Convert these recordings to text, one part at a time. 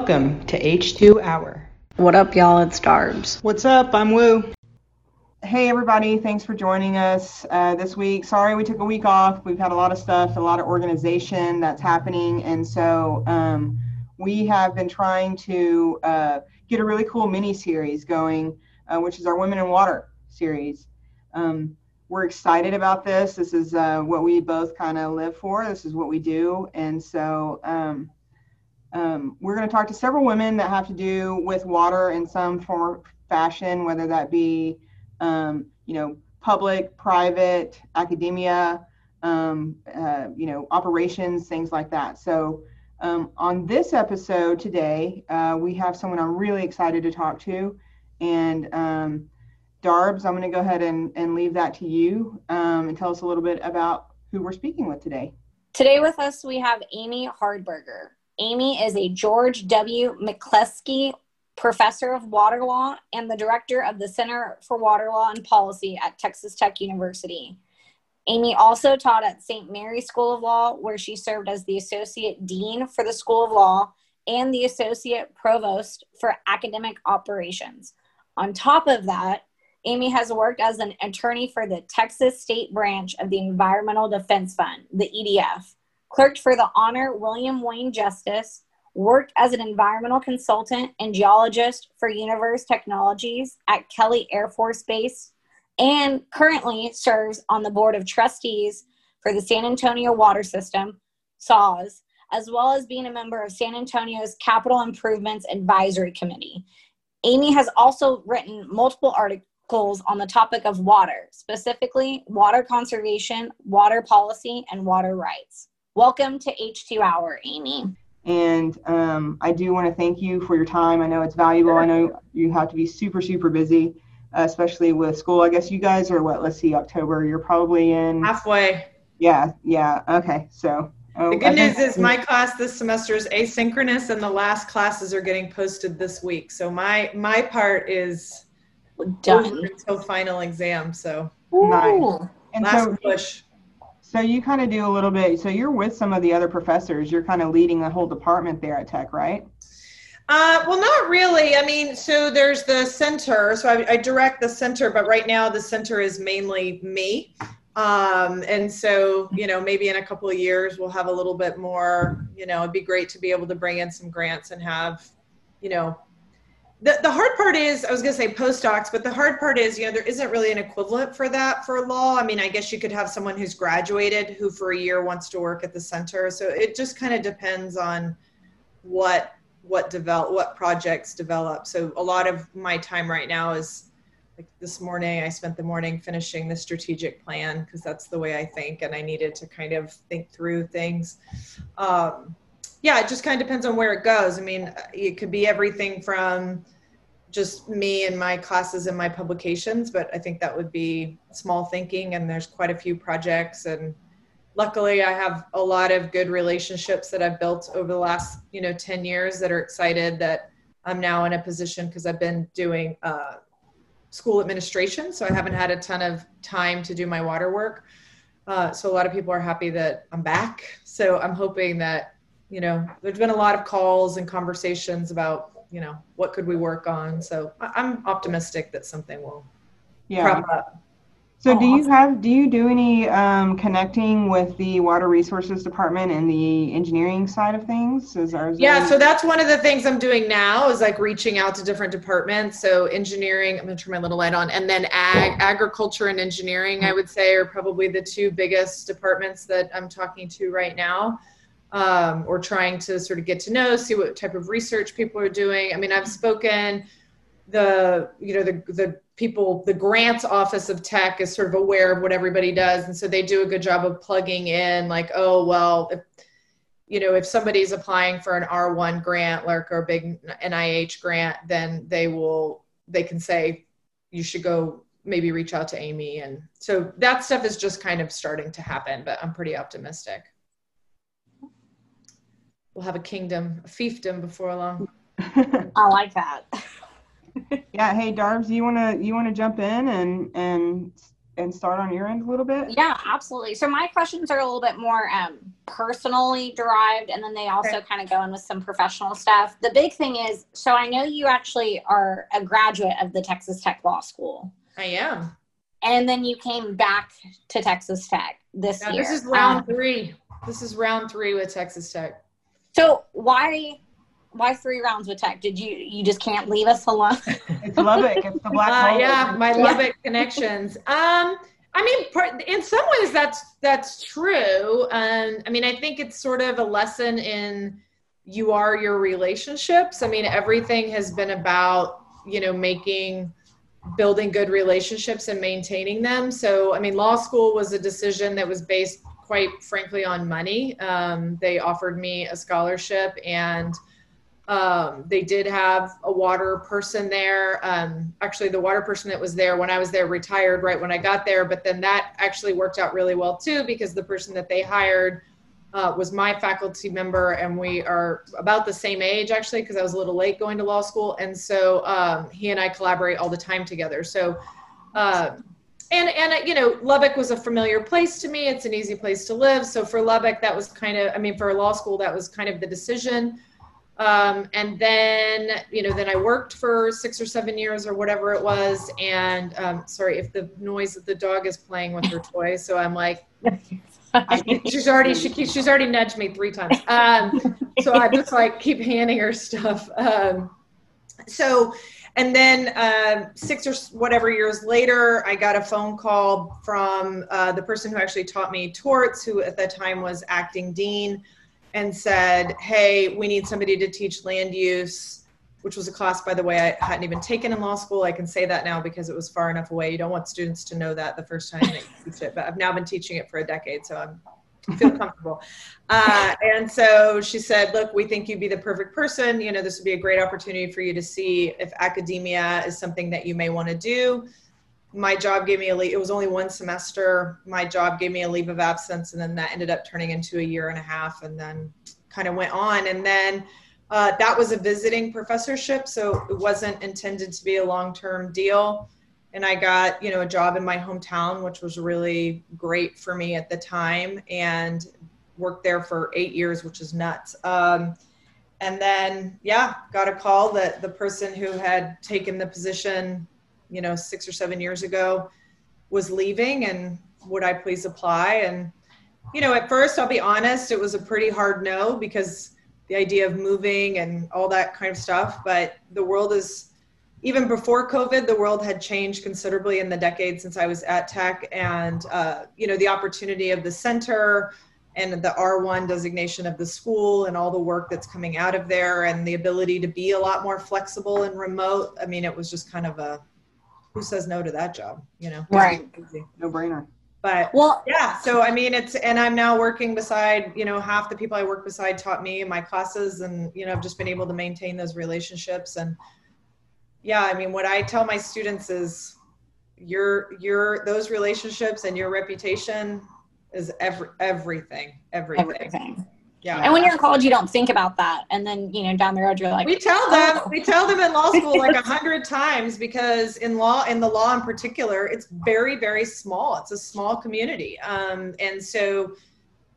Welcome to H2 Hour. What up, y'all? It's Darbs. What's up? I'm Woo. Hey, everybody. Thanks for joining us uh, this week. Sorry we took a week off. We've had a lot of stuff, a lot of organization that's happening. And so um, we have been trying to uh, get a really cool mini series going, uh, which is our Women in Water series. Um, we're excited about this. This is uh, what we both kind of live for. This is what we do. And so um, um, we're going to talk to several women that have to do with water in some form or fashion, whether that be, um, you know, public, private, academia, um, uh, you know, operations, things like that. So um, on this episode today, uh, we have someone I'm really excited to talk to. And um, Darbs, I'm going to go ahead and, and leave that to you um, and tell us a little bit about who we're speaking with today. Today with us, we have Amy Hardberger. Amy is a George W. McCleskey Professor of Water Law and the Director of the Center for Water Law and Policy at Texas Tech University. Amy also taught at St. Mary's School of Law, where she served as the Associate Dean for the School of Law and the Associate Provost for Academic Operations. On top of that, Amy has worked as an attorney for the Texas State Branch of the Environmental Defense Fund, the EDF, clerked for the Honor William Wayne Justice, worked as an environmental consultant and geologist for Universe Technologies at Kelly Air Force Base, and currently serves on the Board of Trustees for the San Antonio Water System, SAWS, as well as being a member of San Antonio's Capital Improvements Advisory Committee. Amy has also written multiple articles on the topic of water, specifically water conservation, water policy, and water rights. Welcome to H2 Hour, Amy. And um, I do want to thank you for your time. I know it's valuable. I know you have to be super, super busy, uh, especially with school. I guess you guys are what? Let's see, October. You're probably in halfway. Yeah, yeah. Okay, so. Oh, the good news is my class this semester is asynchronous, and the last classes are getting posted this week. So my my part is done until final exam. So nice. And last so, push. So you kind of do a little bit. So you're with some of the other professors. You're kind of leading the whole department there at Tech, right? Uh, well, not really. I mean, so there's the center. So I, I direct the center, but right now the center is mainly me. Um, and so, you know, maybe in a couple of years we'll have a little bit more. You know, it'd be great to be able to bring in some grants and have, you know, the, the hard part is i was going to say postdocs but the hard part is you know there isn't really an equivalent for that for law. I mean i guess you could have someone who's graduated who for a year wants to work at the center. So it just kind of depends on what what develop what projects develop. So a lot of my time right now is like this morning i spent the morning finishing the strategic plan because that's the way i think and i needed to kind of think through things. Um, yeah, it just kind of depends on where it goes. I mean, it could be everything from just me and my classes and my publications, but I think that would be small thinking. And there's quite a few projects, and luckily, I have a lot of good relationships that I've built over the last you know 10 years that are excited that I'm now in a position because I've been doing uh, school administration, so I haven't had a ton of time to do my water work. Uh, so a lot of people are happy that I'm back. So I'm hoping that you know, there's been a lot of calls and conversations about, you know, what could we work on. So I'm optimistic that something will yeah. crop up. So do you have do you do any um, connecting with the water resources department and the engineering side of things? Is ours yeah, so that's one of the things I'm doing now is like reaching out to different departments. So engineering, I'm gonna turn my little light on, and then ag, agriculture and engineering, I would say, are probably the two biggest departments that I'm talking to right now um, or trying to sort of get to know, see what type of research people are doing. I mean, I've spoken the you know the the people the grants office of tech is sort of aware of what everybody does. And so they do a good job of plugging in like oh well if you know if somebody's applying for an r1 grant like or a big nih grant then they will they can say you should go maybe reach out to amy. And so that stuff is just kind of starting to happen but i'm pretty optimistic we'll have a kingdom, a fiefdom before long. I like that. yeah. Hey, Darbs, you wanna you wanna jump in and and and start on your end a little bit? Yeah, absolutely. So my questions are a little bit more um, personally derived and then they also okay. kind of go in with some professional stuff. The big thing is so I know you actually are a graduate of the Texas Tech Law School. I am. And then you came back to Texas Tech this yeah, year. This is round um, three. This is round three with Texas Tech. So why why three rounds with Tech? Did you you just can't leave us alone? it's Lubbock. It's the black uh, hole. Yeah, my yeah. Lubbock connections. Um, I mean, in some ways that's that's true. Um, I mean, I think it's sort of a lesson in you are your relationships. I mean, everything has been about you know making building good relationships and maintaining them. So, I mean, law school was a decision that was based quite frankly on money. Um, they offered me a scholarship and um, they did have a water person there. Um, actually, the water person that was there when I was there retired right when I got there, but then that actually worked out really well too because the person that they hired uh, was my faculty member, and we are about the same age actually because I was a little late going to law school, and so um, he and I collaborate all the time together. So. Uh, and and you know lubbock was a familiar place to me. It's an easy place to live. So for lubbock that was kind of i mean for law school that was kind of the decision. Um, and then you know then i worked for six or seven years or whatever it was. And um, sorry if the noise that the dog is playing with her toy. So i'm like she's already she she's already nudged me three times. Um, so i just like keep handing her stuff. Um, so and then uh, six or whatever years later, I got a phone call from uh, the person who actually taught me torts, who at that time was acting dean, and said, Hey, we need somebody to teach land use, which was a class, by the way, I hadn't even taken in law school. I can say that now because it was far enough away. You don't want students to know that the first time they teach it, but I've now been teaching it for a decade, so I'm feel comfortable. Uh, and so she said, look, we think you'd be the perfect person. You know, this would be a great opportunity for you to see if academia is something that you may want to do. My job gave me a leave. It was only one semester. My job gave me a leave of absence. And then that ended up turning into a year and a half and then kind of went on. And then uh, that was a visiting professorship. So it wasn't intended to be a long-term deal and I got, you know, a job in my hometown, which was really great for me at the time and worked there for eight years, which is nuts. Um, and then, yeah, got a call that the person who had taken the position, you know, six or seven years ago was leaving and would I please apply? And, you know, at first, I'll be honest, it was a pretty hard no because the idea of moving and all that kind of stuff, but the world is, even before COVID, the world had changed considerably in the decade since I was at Tech, and uh, you know the opportunity of the center and the R1 designation of the school and all the work that's coming out of there, and the ability to be a lot more flexible and remote. I mean, it was just kind of a who says no to that job, you know? Right, no brainer. But well, yeah. So I mean, it's and I'm now working beside you know half the people I work beside taught me in my classes, and you know I've just been able to maintain those relationships and yeah i mean what i tell my students is your your those relationships and your reputation is every everything everything, everything. Yeah. And when you're in college, you don't think about that. And then, you know, down the road, you're like, we tell them, oh. we tell them in law school like a hundred times because in law, in the law in particular, it's very, very small. It's a small community. Um, and so,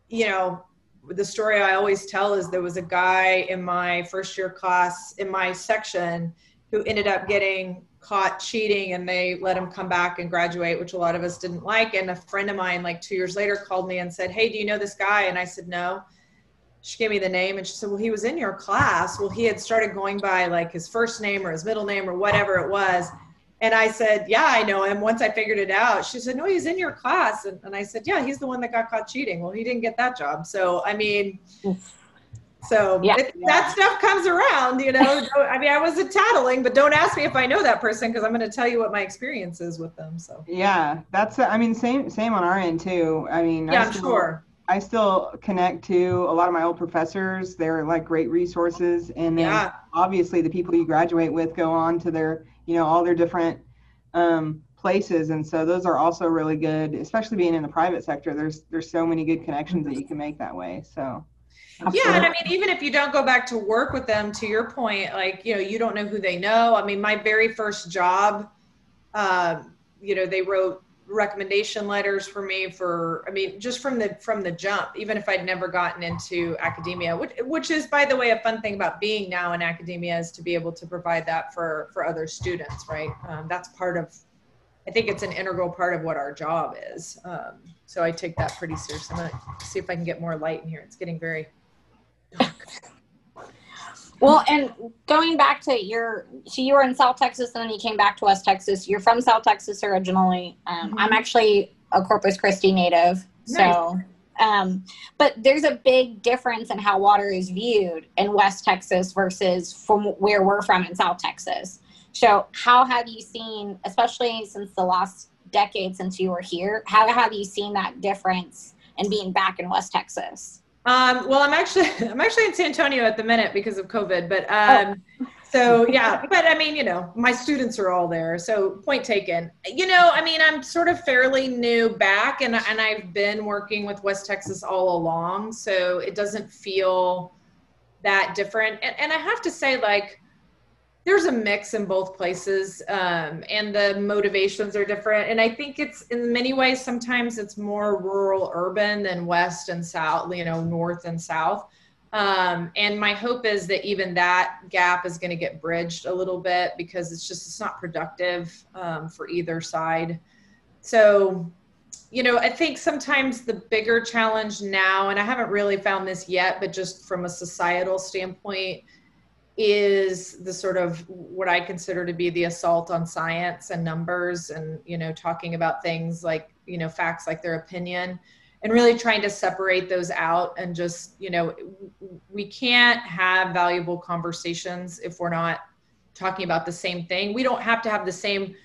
you know, the story I always tell is there was a guy in my first year class in my section who ended up getting caught cheating and they let him come back and graduate, which a lot of us didn't like. And a friend of mine, like two years later, called me and said, Hey, do you know this guy? And I said, No. She gave me the name and she said, Well, he was in your class. Well, he had started going by like his first name or his middle name or whatever it was. And I said, Yeah, I know him. Once I figured it out, she said, No, he's in your class. And, and I said, Yeah, he's the one that got caught cheating. Well, he didn't get that job. So, I mean, Oof so yeah. It, yeah. that stuff comes around, you know. I mean, I wasn't tattling, but don't ask me if I know that person because I'm going to tell you what my experience is with them. So yeah, that's. I mean, same same on our end too. I mean, yeah, I am sure. I still connect to a lot of my old professors. They're like great resources, and then yeah. obviously the people you graduate with go on to their, you know, all their different um, places, and so those are also really good. Especially being in the private sector, there's there's so many good connections that you can make that way. So Absolutely. Yeah, and I mean, even if you don't go back to work with them, to your point, like you know, you don't know who they know. I mean, my very first job, uh, you know, they wrote recommendation letters for me for i mean just from the from the jump even if i'd never gotten into academia which, which is by the way a fun thing about being now in academia is to be able to provide that for for other students right um, that's part of i think it's an integral part of what our job is um, so i take that pretty seriously i'm gonna see if i can get more light in here it's getting very Well, and going back to your, so you were in South Texas and then you came back to West Texas. You're from South Texas originally. Um, Mhm. I'm actually a Corpus Christi native. So, um, but there's a big difference in how water is viewed in West Texas versus from where we're from in South Texas. So, how have you seen, especially since the last decade since you were here, how have you seen that difference in being back in West Texas? Um, well, I'm actually I'm actually in San Antonio at the minute because of COVID, but um, so yeah, but I mean, you know, my students are all there, so point taken. You know, I mean, I'm sort of fairly new back, and and I've been working with West Texas all along, so it doesn't feel that different. And, and I have to say, like, there's a mix in both places um, and the motivations are different. And i think it's in many ways sometimes it's more rural urban than west and south you know north and south. Um, and my hope is that even that gap is going to get bridged a little bit because it's just it's not productive um, for either side. So you know i think sometimes the bigger challenge now and i haven't really found this yet but just from a societal standpoint is the sort of what I consider to be the assault on science and numbers and you know talking about things like you know facts like their opinion and really trying to separate those out and just you know we can't have valuable conversations if we're not talking about the same thing. We don't have to have the same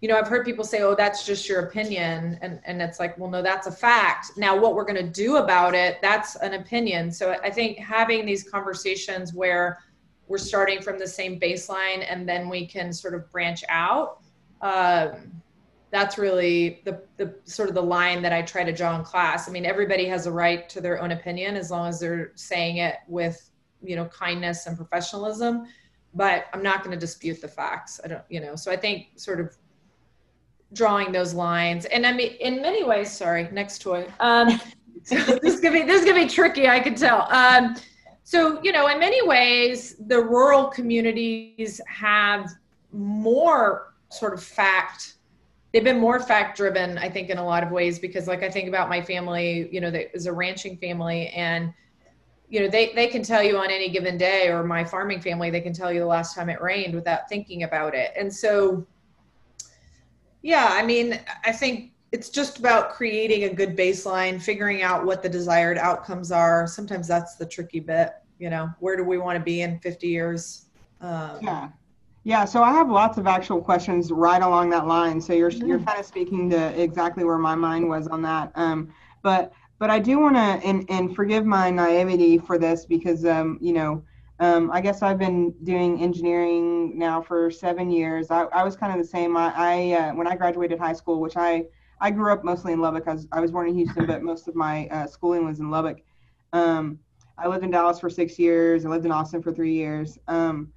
you know i've heard people say oh that's just your opinion. And and it's like well no that's a fact. Now what we're going to do about it that's an opinion. So i think having these conversations where we're starting from the same baseline and then we can sort of branch out. Um, that's really the, the sort of the line that i try to draw in class. I mean everybody has a right to their own opinion as long as they're saying it with you know kindness and professionalism but i'm not going to dispute the facts. I don't you know so i think sort of drawing those lines and i mean in many ways sorry next toy. Um, this is gonna be this is gonna be tricky i can tell. Um, so, you know, in many ways, the rural communities have more sort of fact, they've been more fact driven, I think, in a lot of ways, because like I think about my family, you know, that is a ranching family and you know they, they can tell you on any given day or my farming family they can tell you the last time it rained without thinking about it. And so yeah i mean i think it's just about creating a good baseline, figuring out what the desired outcomes are. Sometimes that's the tricky bit. You know, where do we want to be in 50 years? Um, Yeah. Yeah, so I have lots of actual questions right along that line. So you're you're kind of speaking to exactly where my mind was on that. Um, but but I do want to and and forgive my naivety for this because um, you know um, I guess I've been doing engineering now for seven years. I, I was kind of the same. I, I uh, when I graduated high school, which I I grew up mostly in Lubbock. I was, I was born in Houston, but most of my uh, schooling was in Lubbock. Um, I lived in Dallas for six years. I lived in Austin for three years. Um,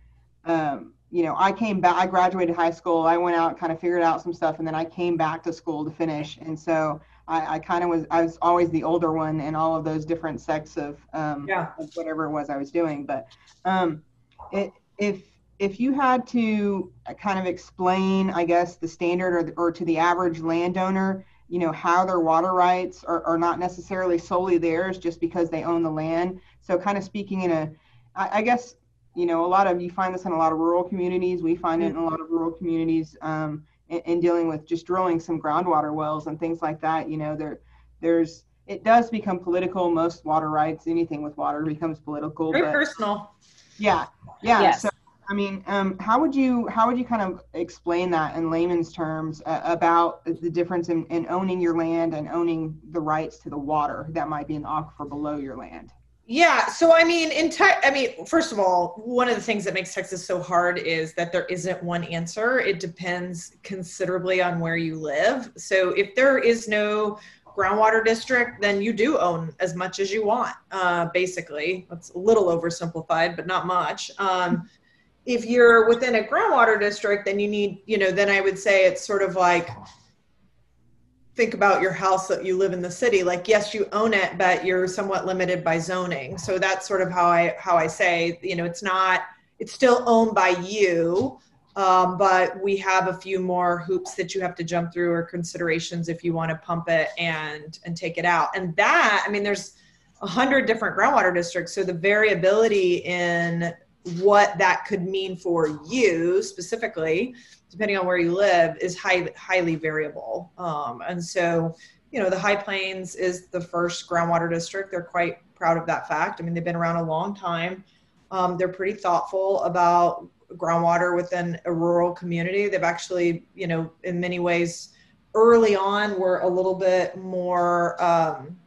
um, you know, I came back. I graduated high school. I went out, kind of figured out some stuff, and then I came back to school to finish. And so I, I kind of was. I was always the older one in all of those different sects of, um, Yeah. of whatever it was I was doing. But um, it, if if you had to kind of explain, I guess, the standard or, or to the average landowner, you know, how their water rights are, are not necessarily solely theirs just because they own the land. So, kind of speaking in a, I, I guess, you know, a lot of you find this in a lot of rural communities. We find it in a lot of rural communities um, in, in dealing with just drilling some groundwater wells and things like that. You know, there, there's, it does become political. Most water rights, anything with water becomes political. very but- personal. yeah, yeah. Yes. So, I mean, um, how would you how would you kind of explain that in layman's terms uh, about the difference in, in owning your land and owning the rights to the water that might be in the aquifer below your land? Yeah. So, I mean, in te- I mean, first of all, one of the things that makes Texas so hard is that there isn't one answer. It depends considerably on where you live. So, if there is no groundwater district, then you do own as much as you want. Uh, basically, that's a little oversimplified, but not much. Um, if you're within a groundwater district, then you need, you know, then I would say it's sort of like think about your house that you live in the city. Like yes you own it but you're somewhat limited by zoning. So that's sort of how i how i say you know it's not it's still owned by you um, but we have a few more hoops that you have to jump through or considerations if you want to pump it and and take it out. And that i mean there's a hundred different groundwater districts. So the variability in what that could mean for you specifically depending on where you live, is high, highly variable. Um, and so, you know, the High Plains is the first groundwater district. They're quite proud of that fact. I mean, they've been around a long time. Um, they're pretty thoughtful about groundwater within a rural community. They've actually, you know, in many ways, early on, were a little bit more. Um,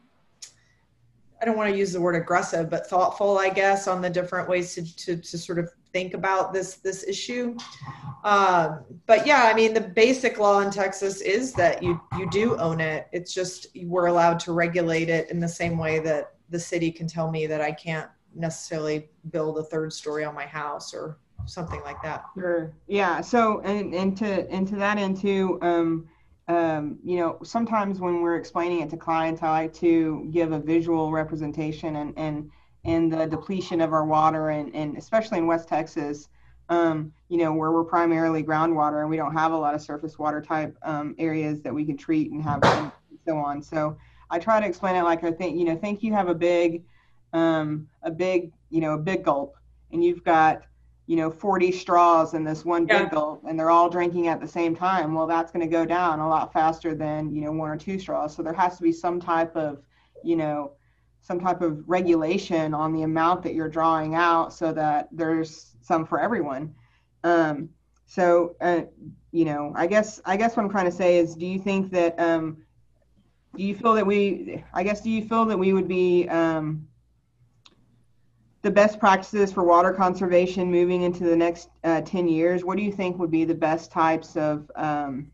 I don't want to use the word aggressive, but thoughtful, I guess, on the different ways to, to, to sort of think about this this issue. Um, but yeah, I mean, the basic law in Texas is that you you do own it. It's just we're allowed to regulate it in the same way that the city can tell me that I can't necessarily build a third story on my house or something like that. Sure. Yeah. So and and to and to that end too, um, um, you know, sometimes when we're explaining it to clients, I like to give a visual representation and and and the depletion of our water and, and especially in West Texas, um, you know, where we're primarily groundwater and we don't have a lot of surface water type um, areas that we can treat and have and so on. So I try to explain it like I think, you know, think you have a big, um, a big, you know, a big gulp and you've got, you know, 40 straws in this one big yeah. gulp and they're all drinking at the same time. Well, that's going to go down a lot faster than, you know, one or two straws. So there has to be some type of, you know, some type of regulation on the amount that you're drawing out so that there's some for everyone. Um, so, uh, you know, I guess I guess what I'm trying to say is, do you think that um, do you feel that we, I guess, do you feel that we would be um, the best practices for water conservation moving into the next uh, 10 years? What do you think would be the best types of, um,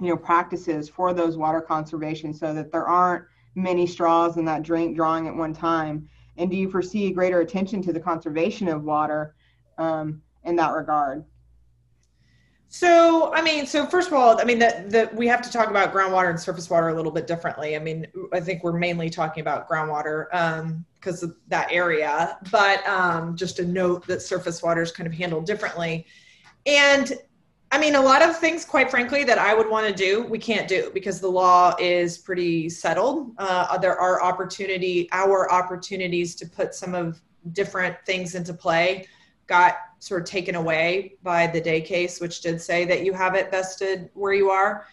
you know, practices for those water conservation so that there aren't many straws in that drink drawing at one time? And do you foresee greater attention to the conservation of water um, in that regard? So, I mean, so first of all, I mean that that we have to talk about groundwater and surface water a little bit differently. I mean, I think we're mainly talking about groundwater because um, of that area, but um, just a note that surface water is kind of handled differently. And I mean, a lot of things, quite frankly, that I would want to do, we can't do because the law is pretty settled. Uh, there are opportunity, our opportunities to put some of different things into play got sort of taken away by the day case, which did say that you have it vested where you are.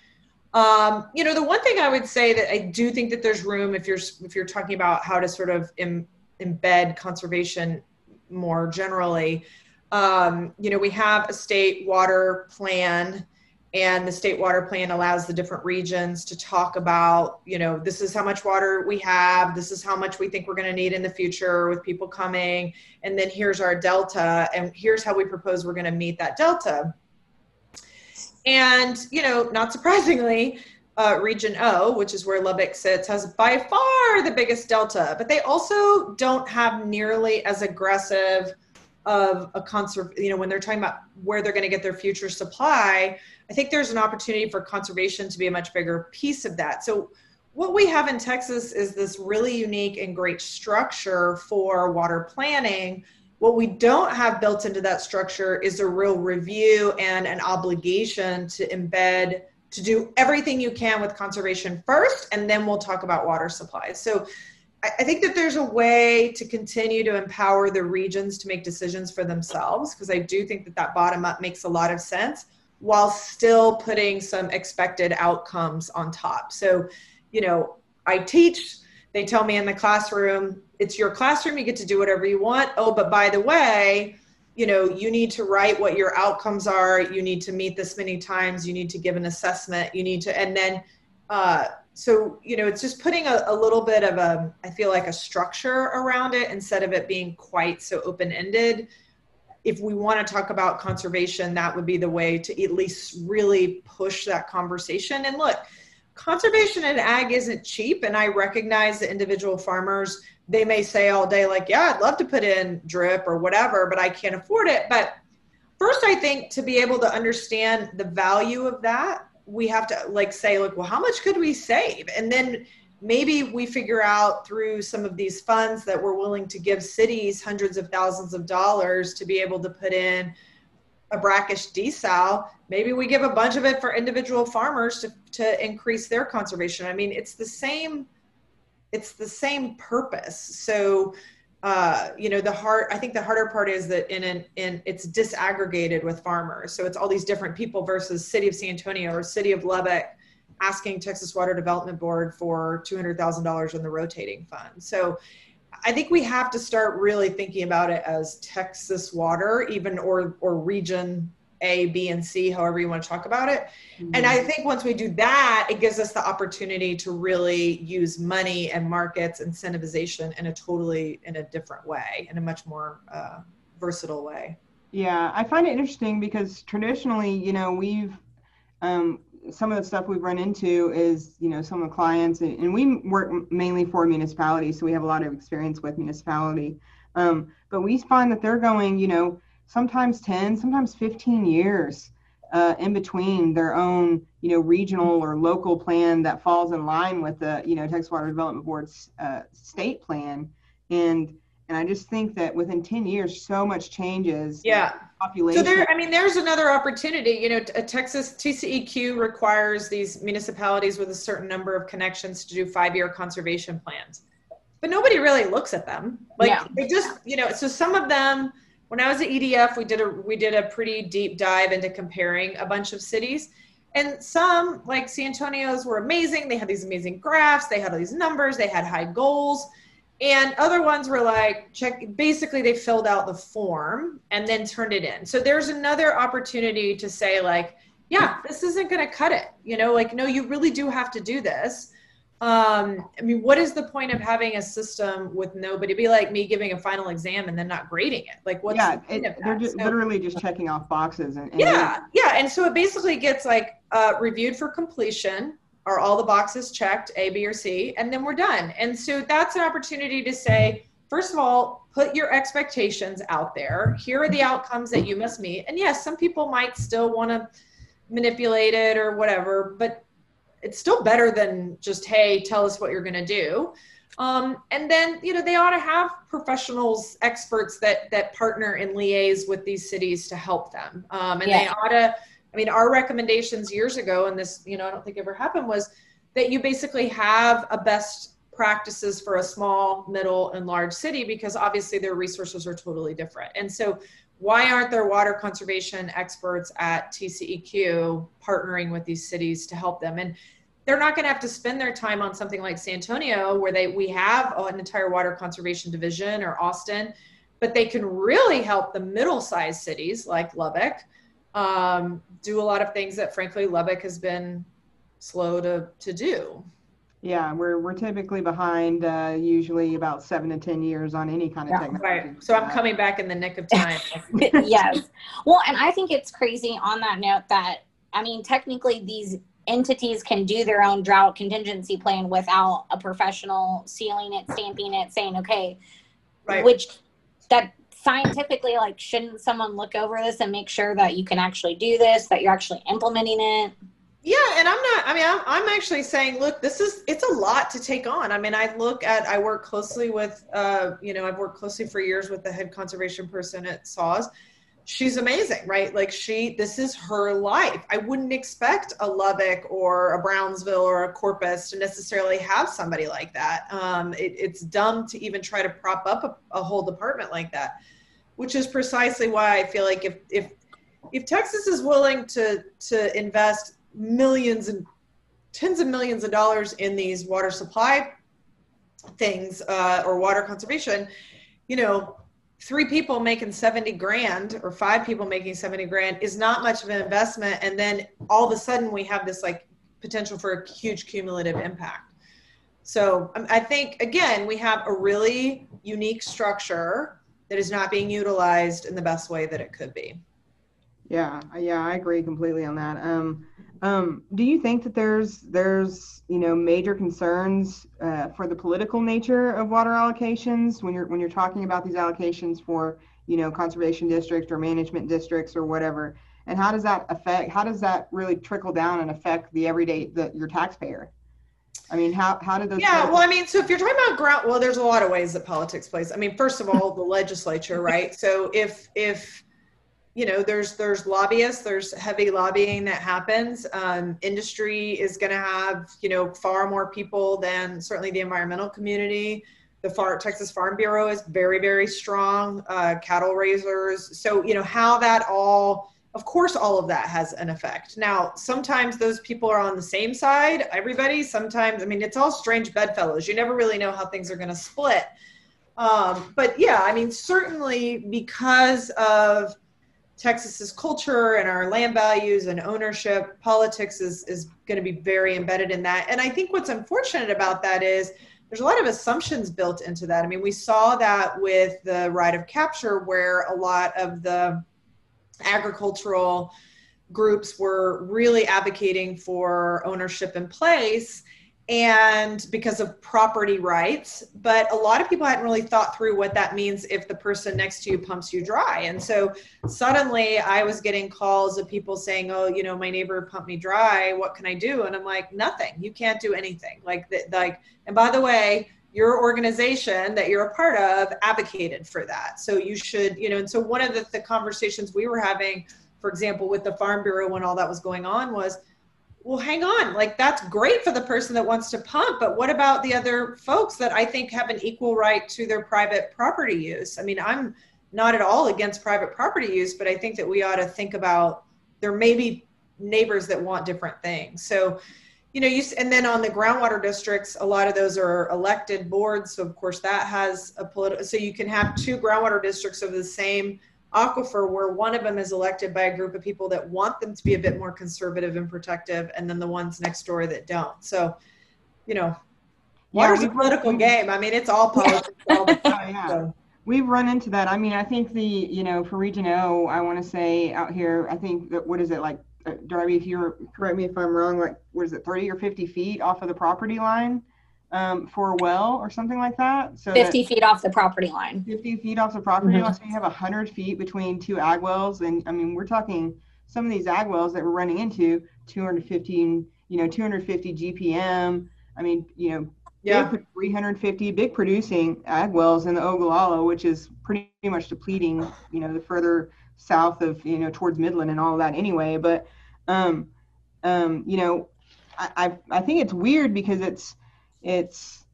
Um, you know, the one thing I would say that I do think that there's room if you're if you're talking about how to sort of Im- embed conservation more generally um, you know, we have a state water plan and the state water plan allows the different regions to talk about you know this is how much water we have this is how much we think we're going to need in the future with people coming and then here's our delta and here's how we propose we're going to meet that delta. And you know not surprisingly uh, region o which is where lubbock sits has by far the biggest delta but they also don't have nearly as aggressive of a conserv you know when they're talking about where they're going to get their future supply i think there's an opportunity for conservation to be a much bigger piece of that. So what we have in texas is this really unique and great structure for water planning. What we don't have built into that structure is a real review and an obligation to embed to do everything you can with conservation first and then we'll talk about water supplies. So I think that there's a way to continue to empower the regions to make decisions for themselves because I do think that that bottom up makes a lot of sense while still putting some expected outcomes on top. So, you know, I teach, they tell me in the classroom, it's your classroom, you get to do whatever you want. Oh, but by the way, you know, you need to write what your outcomes are, you need to meet this many times, you need to give an assessment, you need to, and then, uh, so you know it's just putting a, a, little bit of a i feel like a structure around it instead of it being quite so open-ended if we want to talk about conservation that would be the way to at least really push that conversation and look conservation in ag isn't cheap and i recognize the individual farmers they may say all day like yeah i'd love to put in drip or whatever but i can't afford it but first i think to be able to understand the value of that we have to like say, like, well, how much could we save? And then maybe we figure out through some of these funds that we're willing to give cities hundreds of thousands of dollars to be able to put in a brackish desal maybe we give a bunch of it for individual farmers to, to increase their conservation. I mean it's the same it's the same purpose. So uh, you know the hard i think the harder part is that in an in it's disaggregated with farmers. So it's all these different people versus city of san antonio or city of lubbock asking Texas Water Development Board for $200,000 in the rotating fund. So I think we have to start really thinking about it as Texas Water, even or or region A, B, and C, however you want to talk about it. Mm-hmm. And I think once we do that, it gives us the opportunity to really use money and markets incentivization in a totally in a different way, in a much more uh, versatile way. Yeah, I find it interesting because traditionally, you know, we've um, some of the stuff we've run into is, you know, some of the clients, and we work mainly for municipalities, so we have a lot of experience with municipality. Um, but we find that they're going, you know, sometimes 10, sometimes 15 years uh, in between their own, you know, regional or local plan that falls in line with the, you know, Texas Water Development Board's uh, state plan. And and I just think that within 10 years, so much changes. Yeah. Population. So there, I mean, there's another opportunity. You know, a Texas TCEQ requires these municipalities with a certain number of connections to do five-year conservation plans, but nobody really looks at them. Like yeah. they just, you know, so some of them. When I was at EDF, we did a we did a pretty deep dive into comparing a bunch of cities, and some like San Antonio's were amazing. They had these amazing graphs. They had all these numbers. They had high goals and other ones were like check basically they filled out the form and then turned it in. So there's another opportunity to say like yeah this isn't going to cut it you know like no you really do have to do this. Um i mean what is the point of having a system with nobody be like me giving a final exam and then not grading it? Like what's yeah the it, they're just so, literally just checking off boxes and, and yeah yeah and so it basically gets like uh, reviewed for completion are all the boxes checked, A, B, or C, and then we're done. And so that's an opportunity to say, first of all, put your expectations out there. Here are the outcomes that you must meet. And yes, some people might still want to manipulate it or whatever, but it's still better than just, hey, tell us what you're going to do. Um, and then, you know, they ought to have professionals, experts that that partner and liaise with these cities to help them. Um, and yeah. they ought to I mean, our recommendations years ago, and this, you know, I don't think ever happened, was that you basically have a best practices for a small, middle, and large city because obviously their resources are totally different. And so, why aren't there water conservation experts at TCEQ partnering with these cities to help them? And they're not going to have to spend their time on something like San Antonio, where they we have an entire water conservation division, or Austin, but they can really help the middle-sized cities like Lubbock um, do a lot of things that frankly Lubbock has been slow to, to do. Yeah, we're, we're typically behind uh, usually about seven to 10 years on any kind of yeah, technology. Right. So I'm coming back in the nick of time. yes. Well, and I think it's crazy on that note that, I mean, technically these entities can do their own drought contingency plan without a professional sealing it, stamping it, saying, okay, right. which that scientifically like shouldn't someone look over this and make sure that you can actually do this that you're actually implementing it? Yeah and i'm not i mean i'm, I'm actually saying look this is it's a lot to take on. I mean i look at i work closely with uh, you know i've worked closely for years with the head conservation person at saws. She's amazing right? Like she this is her life. I wouldn't expect a lubbock or a brownsville or a corpus to necessarily have somebody like that. Um, it, it's dumb to even try to prop up a, a whole department like that which is precisely why I feel like if if if Texas is willing to to invest millions and tens of millions of dollars in these water supply things uh, or water conservation, you know, three people making 70 grand or five people making 70 grand is not much of an investment. And then all of a sudden we have this like potential for a huge cumulative impact. So um, I think, again, we have a really unique structure that is not being utilized in the best way that it could be. Yeah, yeah, I agree completely on that. Um, um, do you think that there's there's you know major concerns uh, for the political nature of water allocations when you're when you're talking about these allocations for you know conservation districts or management districts or whatever? and how does that affect how does that really trickle down and affect the everyday the your taxpayer i mean how how do those Yeah, well, I mean, so if you're talking about ground, well, there's a lot of ways that politics plays. I mean, first of all, the legislature, right? So if if you know, there's there's lobbyists, there's heavy lobbying that happens. Um, industry is going to have you know far more people than certainly the environmental community. The far Texas Farm Bureau is very very strong. Uh, cattle raisers, so you know how that all of course all of that has an effect. Now sometimes those people are on the same side everybody. Sometimes i mean it's all strange bedfellows. You never really know how things are going to split. Um, but yeah i mean certainly because of texas's culture and our land values and ownership politics is, is going to be very embedded in that. And i think what's unfortunate about that is there's a lot of assumptions built into that. I mean we saw that with the right of capture where a lot of the agricultural groups were really advocating for ownership in place and because of property rights but a lot of people hadn't really thought through what that means if the person next to you pumps you dry. And so suddenly i was getting calls of people saying oh you know my neighbor pumped me dry. What can i do? And i'm like nothing. You can't do anything. Like like and by the way your organization that you're a part of advocated for that. So you should, you know, and so one of the, the, conversations we were having, for example, with the Farm Bureau when all that was going on was, well, hang on, like that's great for the person that wants to pump, but what about the other folks that I think have an equal right to their private property use? I mean, I'm not at all against private property use, but I think that we ought to think about there may be neighbors that want different things. So, you know, you and then on the groundwater districts, a lot of those are elected boards. So of course that has a political. So you can have two groundwater districts of the same aquifer where one of them is elected by a group of people that want them to be a bit more conservative and protective, and then the ones next door that don't. So, you know, water's yeah, a political game. I mean, it's all politics all the time. yeah. So. We've run into that. I mean, I think the, you know, for Region O, I want to say out here, I think that, what is it, like uh, Darby, if you correct me if I'm wrong, like what is it, 30 or 50 feet off of the property line um, for a well or something like that? So 50 feet off the property line. 50 feet off the property mm-hmm. line. So you have 100 feet between two ag wells. And I mean, we're talking some of these ag wells that we're running into 215, you know, 250 GPM. I mean, you know, yeah. 350 big producing ag wells in the Ogallala, which is pretty much depleting, you know, the further south of you know towards Midland and all that anyway. But um, um, you know, I, I I think it's weird because it's it's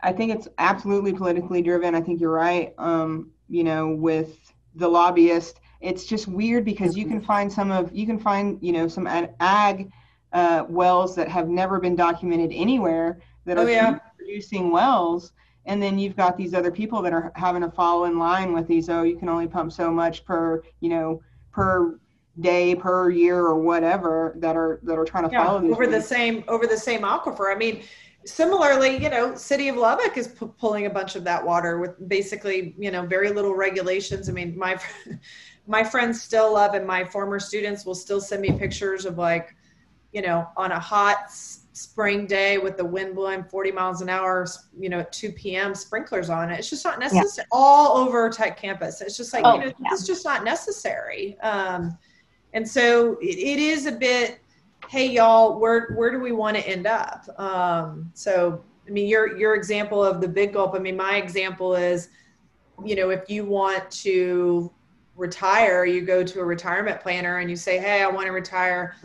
I think it's absolutely politically driven. I think you're right. Um, you know, with the lobbyist, it's just weird because you can find some of you can find you know some ag uh, wells that have never been documented anywhere that oh, are yeah. producing wells and then you've got these other people that are having to fall in line with these oh you can only pump so much per you know per day per year or whatever that are that are trying to yeah, follow these over the same over the same aquifer. I mean similarly you know city of lubbock is p- pulling a bunch of that water with basically you know very little regulations. I mean my my friends still love and my former students will still send me pictures of like you know on a hot spring day with the wind blowing 40 miles an hour, you know, at 2 p.m., sprinklers on it. It's just not necessary yeah. all over Tech campus. It's just like, oh, you know, yeah. it's just not necessary. Um, and so it, it is a bit, hey y'all, where where do we want to end up? Um, so I mean, your your example of the big gulp. I mean, my example is, you know, if you want to retire, you go to a retirement planner and you say, hey, I want to retire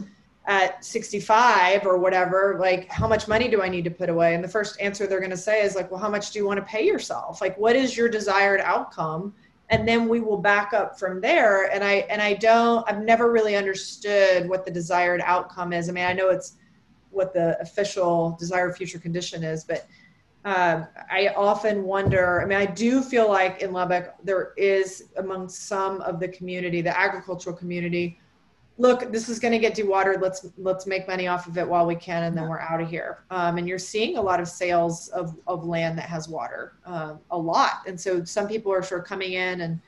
at 65 or whatever like how much money do i need to put away? And the first answer they're going to say is like well how much do you want to pay yourself? Like what is your desired outcome? And then we will back up from there. And i and i don't i've never really understood what the desired outcome is. I mean i know it's what the official desired future condition is but um, I often wonder. I mean, I do feel like in Lubbock there is among some of the community, the agricultural community, look, this is going to get dewatered. Let's let's make money off of it while we can, and then we're out of here. Um, and you're seeing a lot of sales of of land that has water, uh, a lot. And so some people are sort of coming in and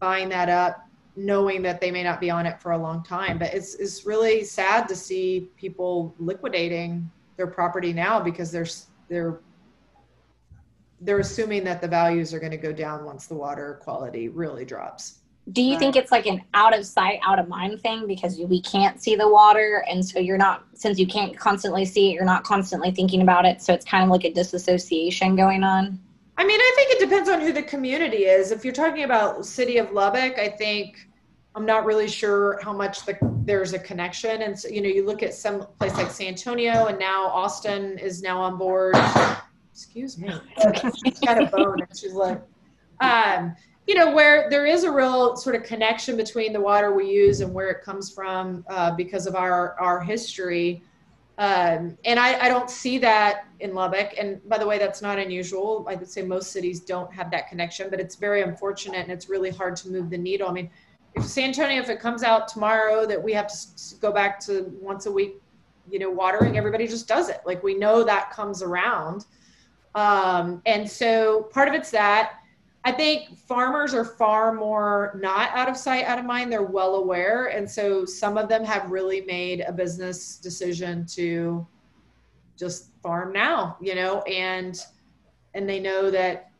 buying that up, knowing that they may not be on it for a long time. But it's it's really sad to see people liquidating their property now because they're they're they're assuming that the values are going to go down once the water quality really drops. Do you think it's like an out of sight, out of mind thing because we can't see the water, and so you're not since you can't constantly see it, you're not constantly thinking about it, so it's kind of like a disassociation going on. I mean, I think it depends on who the community is. If you're talking about city of Lubbock, I think I'm not really sure how much the, there's a connection. And so, you know, you look at some place like San Antonio, and now Austin is now on board. Excuse me, she's got a bone, and she's like, um, you know, where there is a real sort of connection between the water we use and where it comes from uh, because of our our history. Um, and I, I don't see that in Lubbock. And by the way, that's not unusual. I would say most cities don't have that connection, but it's very unfortunate and it's really hard to move the needle. I mean, if San Antonio, if it comes out tomorrow that we have to go back to once a week, you know, watering, everybody just does it. Like we know that comes around. Um, and so part of it's that. I think farmers are far more not out of sight, out of mind. They're well aware. And so some of them have really made a business decision to just farm now, you know, and and they know that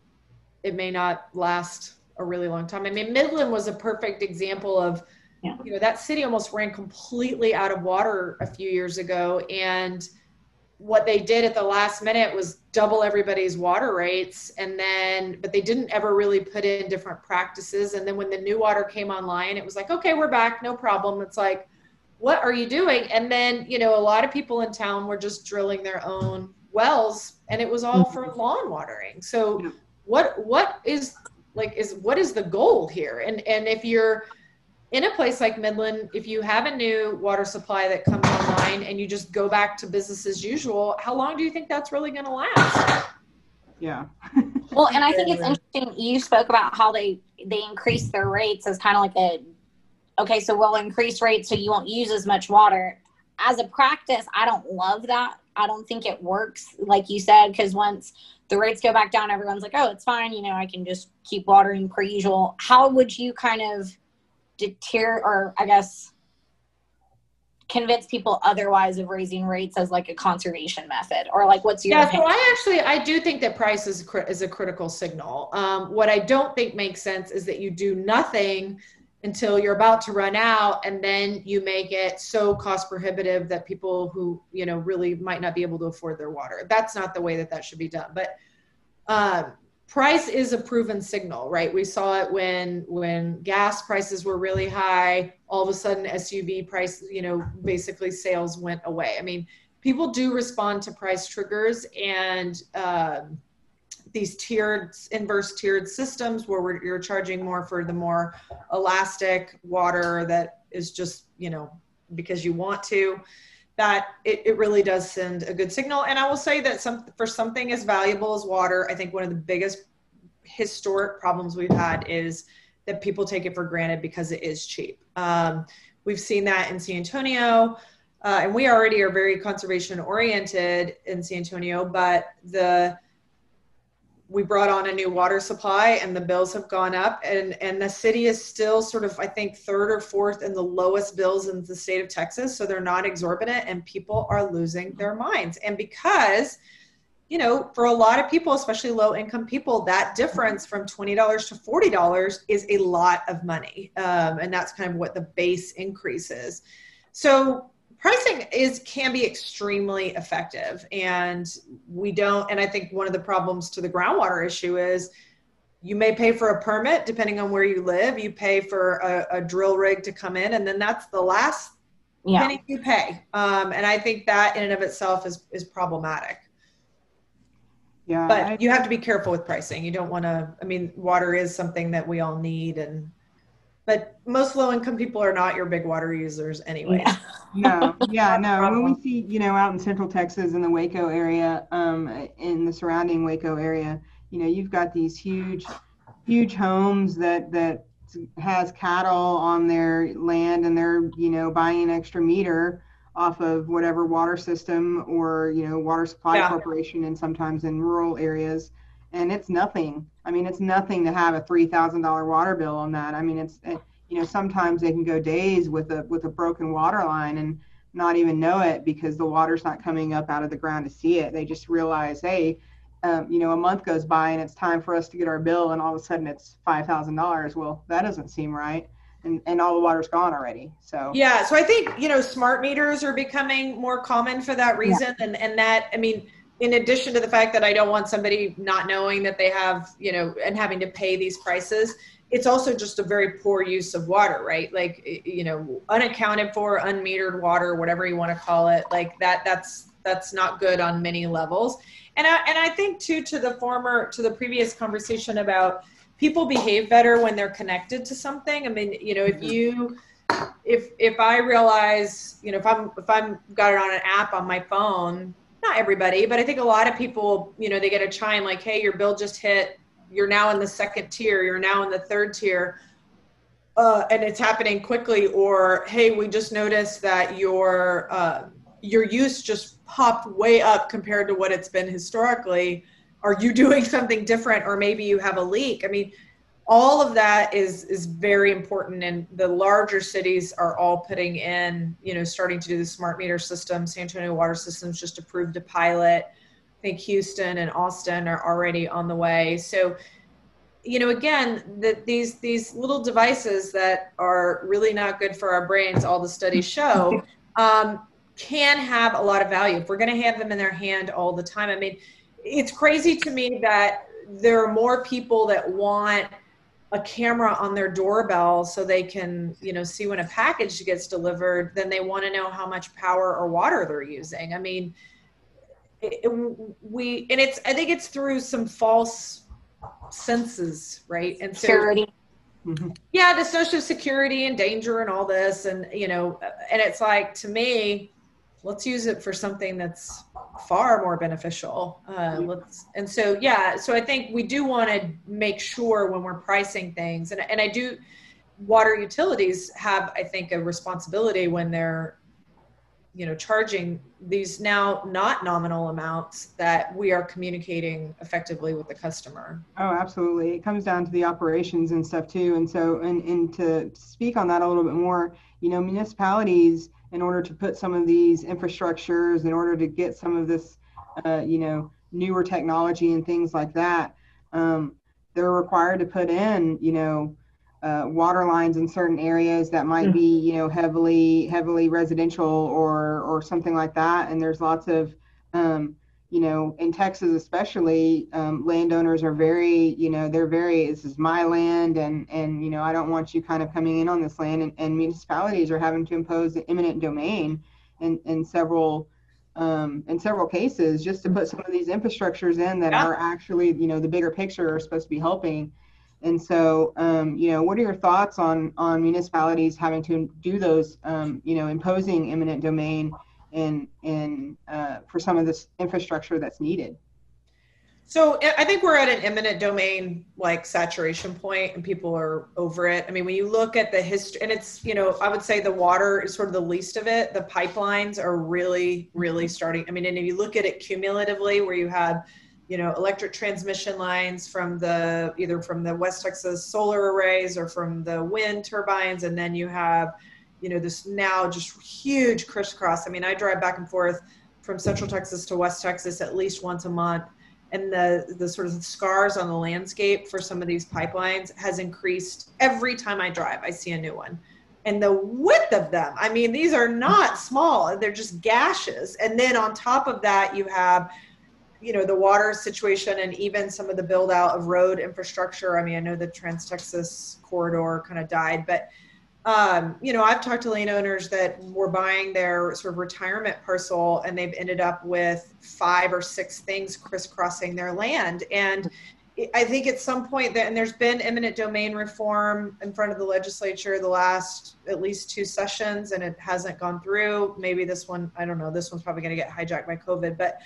it may not last a really long time. I mean, Midland was a perfect example of, yeah. you know, that city almost ran completely out of water a few years ago. And what they did at the last minute was double everybody's water rates. And then but they didn't ever really put in different practices. And then when the new water came online it was like okay we're back no problem. It's like what are you doing? And then you know a lot of people in town were just drilling their own wells and it was all for mm-hmm. lawn watering. So what what is like is what is the goal here? And and if you're in a place like Midland, if you have a new water supply that comes online and you just go back to business as usual, how long do you think that's really going to last? Yeah. well, and I think it's interesting. You spoke about how they they increase their rates as kind of like a okay, so we'll increase rates so you won't use as much water. As a practice, I don't love that. I don't think it works, like you said, because once the rates go back down, everyone's like, oh, it's fine. You know, I can just keep watering per usual. How would you kind of deter or I guess convince people otherwise of raising rates as like a conservation method? Or like what's your yeah opinion? so i actually i do think that price is, is a critical signal. Um, what i don't think makes sense is that you do nothing until you're about to run out and then you make it so cost prohibitive that people who you know really might not be able to afford their water. That's not the way that that should be done but um, price is a proven signal right? We saw it when when gas prices were really high all of a sudden suv price you know basically sales went away. I mean people do respond to price triggers and um, these tiered inverse tiered systems where you're charging more for the more elastic water that is just you know because you want to that it, it really does send a good signal. And I will say that some for something as valuable as water, I think one of the biggest historic problems we've had is that people take it for granted because it is cheap. Um, we've seen that in San Antonio. Uh, and we already are very conservation oriented in San Antonio, but the we brought on a new water supply and the bills have gone up. And and the city is still sort of i think third or fourth in the lowest bills in the state of texas. So they're not exorbitant and people are losing their minds. And because you know for a lot of people especially low income people that difference from $20 to $40 is a lot of money. Um, and that's kind of what the base increase is. So pricing is can be extremely effective and we don't and i think one of the problems to the groundwater issue is you may pay for a permit depending on where you live. You pay for a, a drill rig to come in and then that's the last yeah. penny you pay. Um, and i think that in and of itself is is problematic. Yeah but I, you have to be careful with pricing. You don't want to i mean water is something that we all need and but most low income people are not your big water users anyway. Yeah. no, yeah, no. When we see, you know, out in central Texas in the Waco area, um, in the surrounding Waco area, you know, you've got these huge, huge homes that that has cattle on their land and they're, you know, buying an extra meter off of whatever water system or, you know, water supply yeah. corporation and sometimes in rural areas and it's nothing. I mean, it's nothing to have a three thousand dollar water bill on that. I mean, it's it, you know sometimes they can go days with a with a broken water line and not even know it because the water's not coming up out of the ground to see it. They just realize, hey, um, you know, a month goes by and it's time for us to get our bill, and all of a sudden it's five thousand dollars. Well, that doesn't seem right, and and all the water's gone already. So Yeah, so I think you know smart meters are becoming more common for that reason, and and that I mean, in addition to the fact that I don't want somebody not knowing that they have you know and having to pay these prices, it's also just a very poor use of water, right? Like you know, unaccounted for, unmetered water, whatever you want to call it, like that. That's that's not good on many levels. And I and I think too to the former to the previous conversation about people behave better when they're connected to something. I mean, you know, if you if if I realize, you know, if I'm if I'm got it on an app on my phone, not everybody, but I think a lot of people, you know, they get a chime like, "Hey, your bill just hit. You're now in the second tier. You're now in the third tier." Uh, and it's happening quickly, or hey, we just noticed that your uh, your use just popped way up compared to what it's been historically. Are you doing something different, or maybe you have a leak? I mean, all of that is is very important and the larger cities are all putting in you know starting to do the smart meter system san antonio water systems just approved a pilot. I think houston and austin are already on the way. So you know again that these these little devices that are really not good for our brains all the studies show um, can have a lot of value. If we're going to have them in their hand all the time i mean it's crazy to me that there are more people that want a camera on their doorbell so they can you know see when a package gets delivered then they want to know how much power or water they're using. I mean it, it, we and it's i think it's through some false senses right? And so Security. Mm-hmm. yeah the social security and danger and all this and you know and it's like to me let's use it for something that's far more beneficial uh, let's and so yeah so i think we do want to make sure when we're pricing things and, and i do water utilities have i think a responsibility when they're you know charging these now not nominal amounts that we are communicating effectively with the customer Oh, absolutely. It comes down to the operations and stuff too. And so, and, and to speak on that a little bit more, you know, municipalities, in order to put some of these infrastructures, in order to get some of this, uh, you know, newer technology and things like that, um, they're required to put in, you know, uh, water lines in certain areas that might be, you know, heavily, heavily residential or, or something like that. And there's lots of, um, you know, in Texas especially, um, landowners are very, you know, they're very, this is my land, and and you know, I don't want you kind of coming in on this land, and, and municipalities are having to impose the eminent domain in in several um, in several cases just to put some of these infrastructures in that Yeah. are actually, you know, the bigger picture are supposed to be helping. And so, um, you know, what are your thoughts on on municipalities having to do those, um, you know, imposing eminent domain in in uh, for some of this infrastructure that's needed? So I think we're at an eminent domain like saturation point and people are over it. I mean, when you look at the history and it's, you know, I would say the water is sort of the least of it. The pipelines are really, really starting. I mean, and if you look at it cumulatively where you have, you know, electric transmission lines from the either from the West Texas solar arrays or from the wind turbines, and then you have, you know, this now just huge crisscross. I mean, I drive back and forth from Central Texas to West Texas at least once a month and the the sort of scars on the landscape for some of these pipelines has increased every time I drive. I see a new one. And the width of them, I mean, these are not small. They're just gashes. And then on top of that, you have, you know, the water situation and even some of the build out of road infrastructure. I mean, I know the Trans Texas corridor kind of died, but um, you know, I've talked to land owners that were buying their sort of retirement parcel and they've ended up with five or six things crisscrossing their land. And I think at some point that, and there's been eminent domain reform in front of the legislature the last at least two sessions and it hasn't gone through. Maybe this one, I don't know, this one's probably going to get hijacked by COVID, but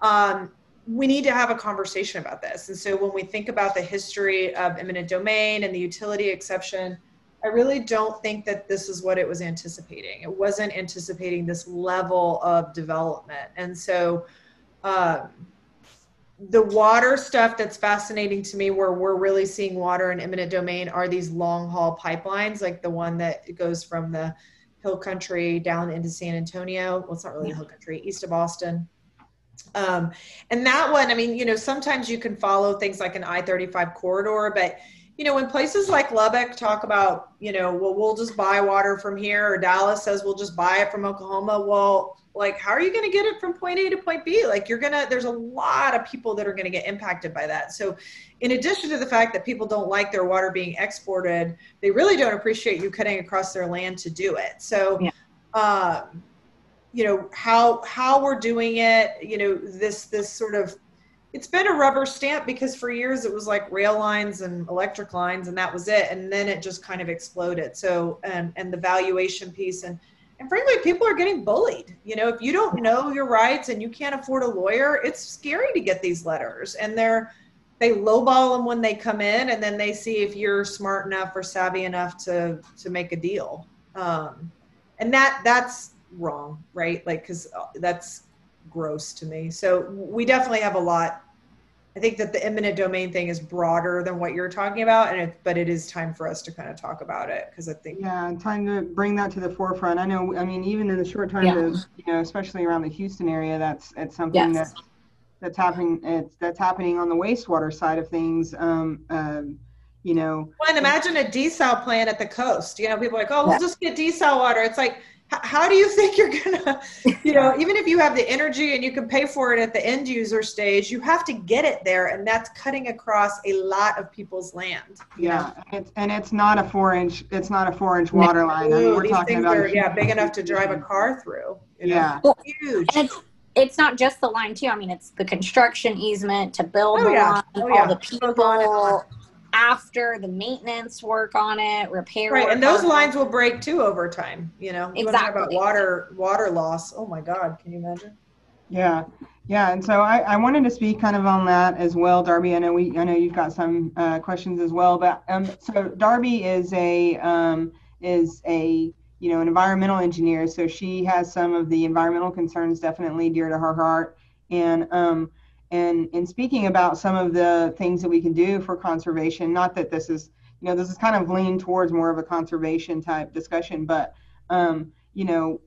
um, we need to have a conversation about this. And so when we think about the history of eminent domain and the utility exception, I really don't think that this is what it was anticipating. It wasn't anticipating this level of development. And so um, the water stuff that's fascinating to me, where we're really seeing water in eminent domain, are these long haul pipelines, like the one that goes from the hill country down into San Antonio. Well, it's not really hill country, east of Austin. Um, and that one, I mean, you know, sometimes you can follow things like an I 35 corridor, but you know, when places like Lubbock talk about, you know, well, we'll just buy water from here, or Dallas says we'll just buy it from Oklahoma. Well, like, how are you going to get it from point A to point B? Like, you're going to, there's a lot of people that are going to get impacted by that. So, in addition to the fact that people don't like their water being exported, they really don't appreciate you cutting across their land to do it. So, yeah. um, you know how how we're doing it you know this this sort of it's been a rubber stamp because for years it was like rail lines and electric lines and that was it. And then it just kind of exploded. So and and the valuation piece and and frankly people are getting bullied. You know if you don't know your rights and you can't afford a lawyer it's scary to get these letters. And they're they lowball them when they come in and then they see if you're smart enough or savvy enough to to make a deal. Um, and that that's wrong right? Like because that's gross to me. So we definitely have a lot. I think that the eminent domain thing is broader than what you're talking about, and it, but it is time for us to kind of talk about it because I think yeah, time to bring that to the forefront. I know. I mean, even in the short time, yeah. of, you know, especially around the Houston area, that's it's something yes. that that's happening. It's that's happening on the wastewater side of things. Um, um, you know. Well, and imagine a desal plant at the coast. You know, people are like, oh, we'll just get desal water. It's like how do you think you're gonna you know even if you have the energy and you can pay for it at the end user stage you have to get it there and that's cutting across a lot of people's land. Yeah it's, and it's not a four inch it's not a four inch water line I mean, we're these talking things about are yeah big enough to drive a car through you know? yeah. Well, huge. it's, it's not just the line too i mean it's the construction easement to build oh, the yeah. line oh, yeah. all the people after the maintenance work on it, repair. Right, and those lines will break too over time. You know, exactly. About water water loss. Oh my God, can you imagine? Yeah, yeah, and so I, I wanted to speak kind of on that as well, Darby. I know we I know you've got some uh, questions as well, but um, so Darby is a um, is a you know an environmental engineer, so she has some of the environmental concerns definitely dear to her heart, and um, and in speaking about some of the things that we can do for conservation not that this is you know this is kind of lean towards more of a conservation type discussion but um, you know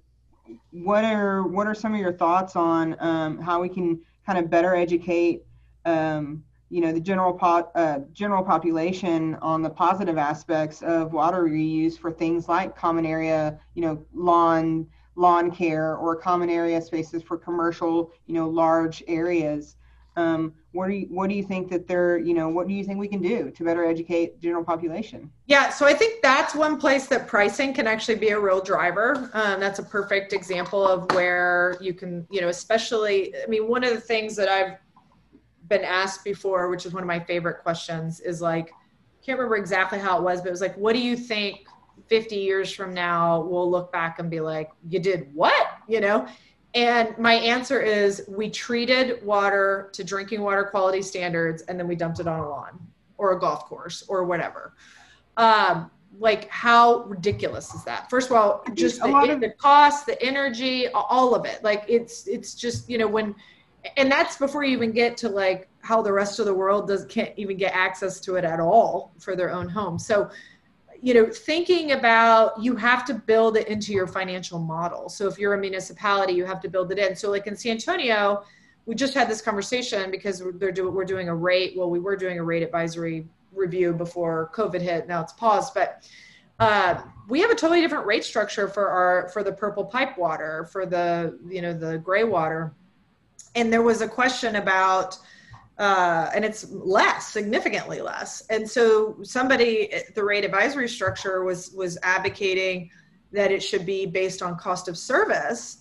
what are what are some of your thoughts on um, how we can kind of better educate um, you know the general po- uh, general population on the positive aspects of water reuse for things like common area you know lawn lawn care or common area spaces for commercial you know large areas um, what do you what do you think that they're you know what do you think we can do to better educate general population? Yeah so i think that's one place that pricing can actually be a real driver. Um, that's a perfect example of where you can you know especially i mean one of the things that i've been asked before which is one of my favorite questions is like can't remember exactly how it was but it was like what do you think 50 years from now we'll look back and be like you did what? You know and my answer is we treated water to drinking water quality standards and then we dumped it on a lawn or a golf course or whatever. Um, like how ridiculous is that? First of all, just the, of- the cost, the energy, all of it. Like it's it's just, you know, when and that's before you even get to like how the rest of the world does can't even get access to it at all for their own home. So you know thinking about you have to build it into your financial model. So if you're a municipality you have to build it in. So like in san antonio we just had this conversation because they're doing we're doing a rate well we were doing a rate advisory review before covid hit. Now it's paused but uh, we have a totally different rate structure for our for the purple pipe water for the you know the gray water. And there was a question about uh, and it's less, significantly less. And so somebody at the rate advisory structure was was advocating that it should be based on cost of service.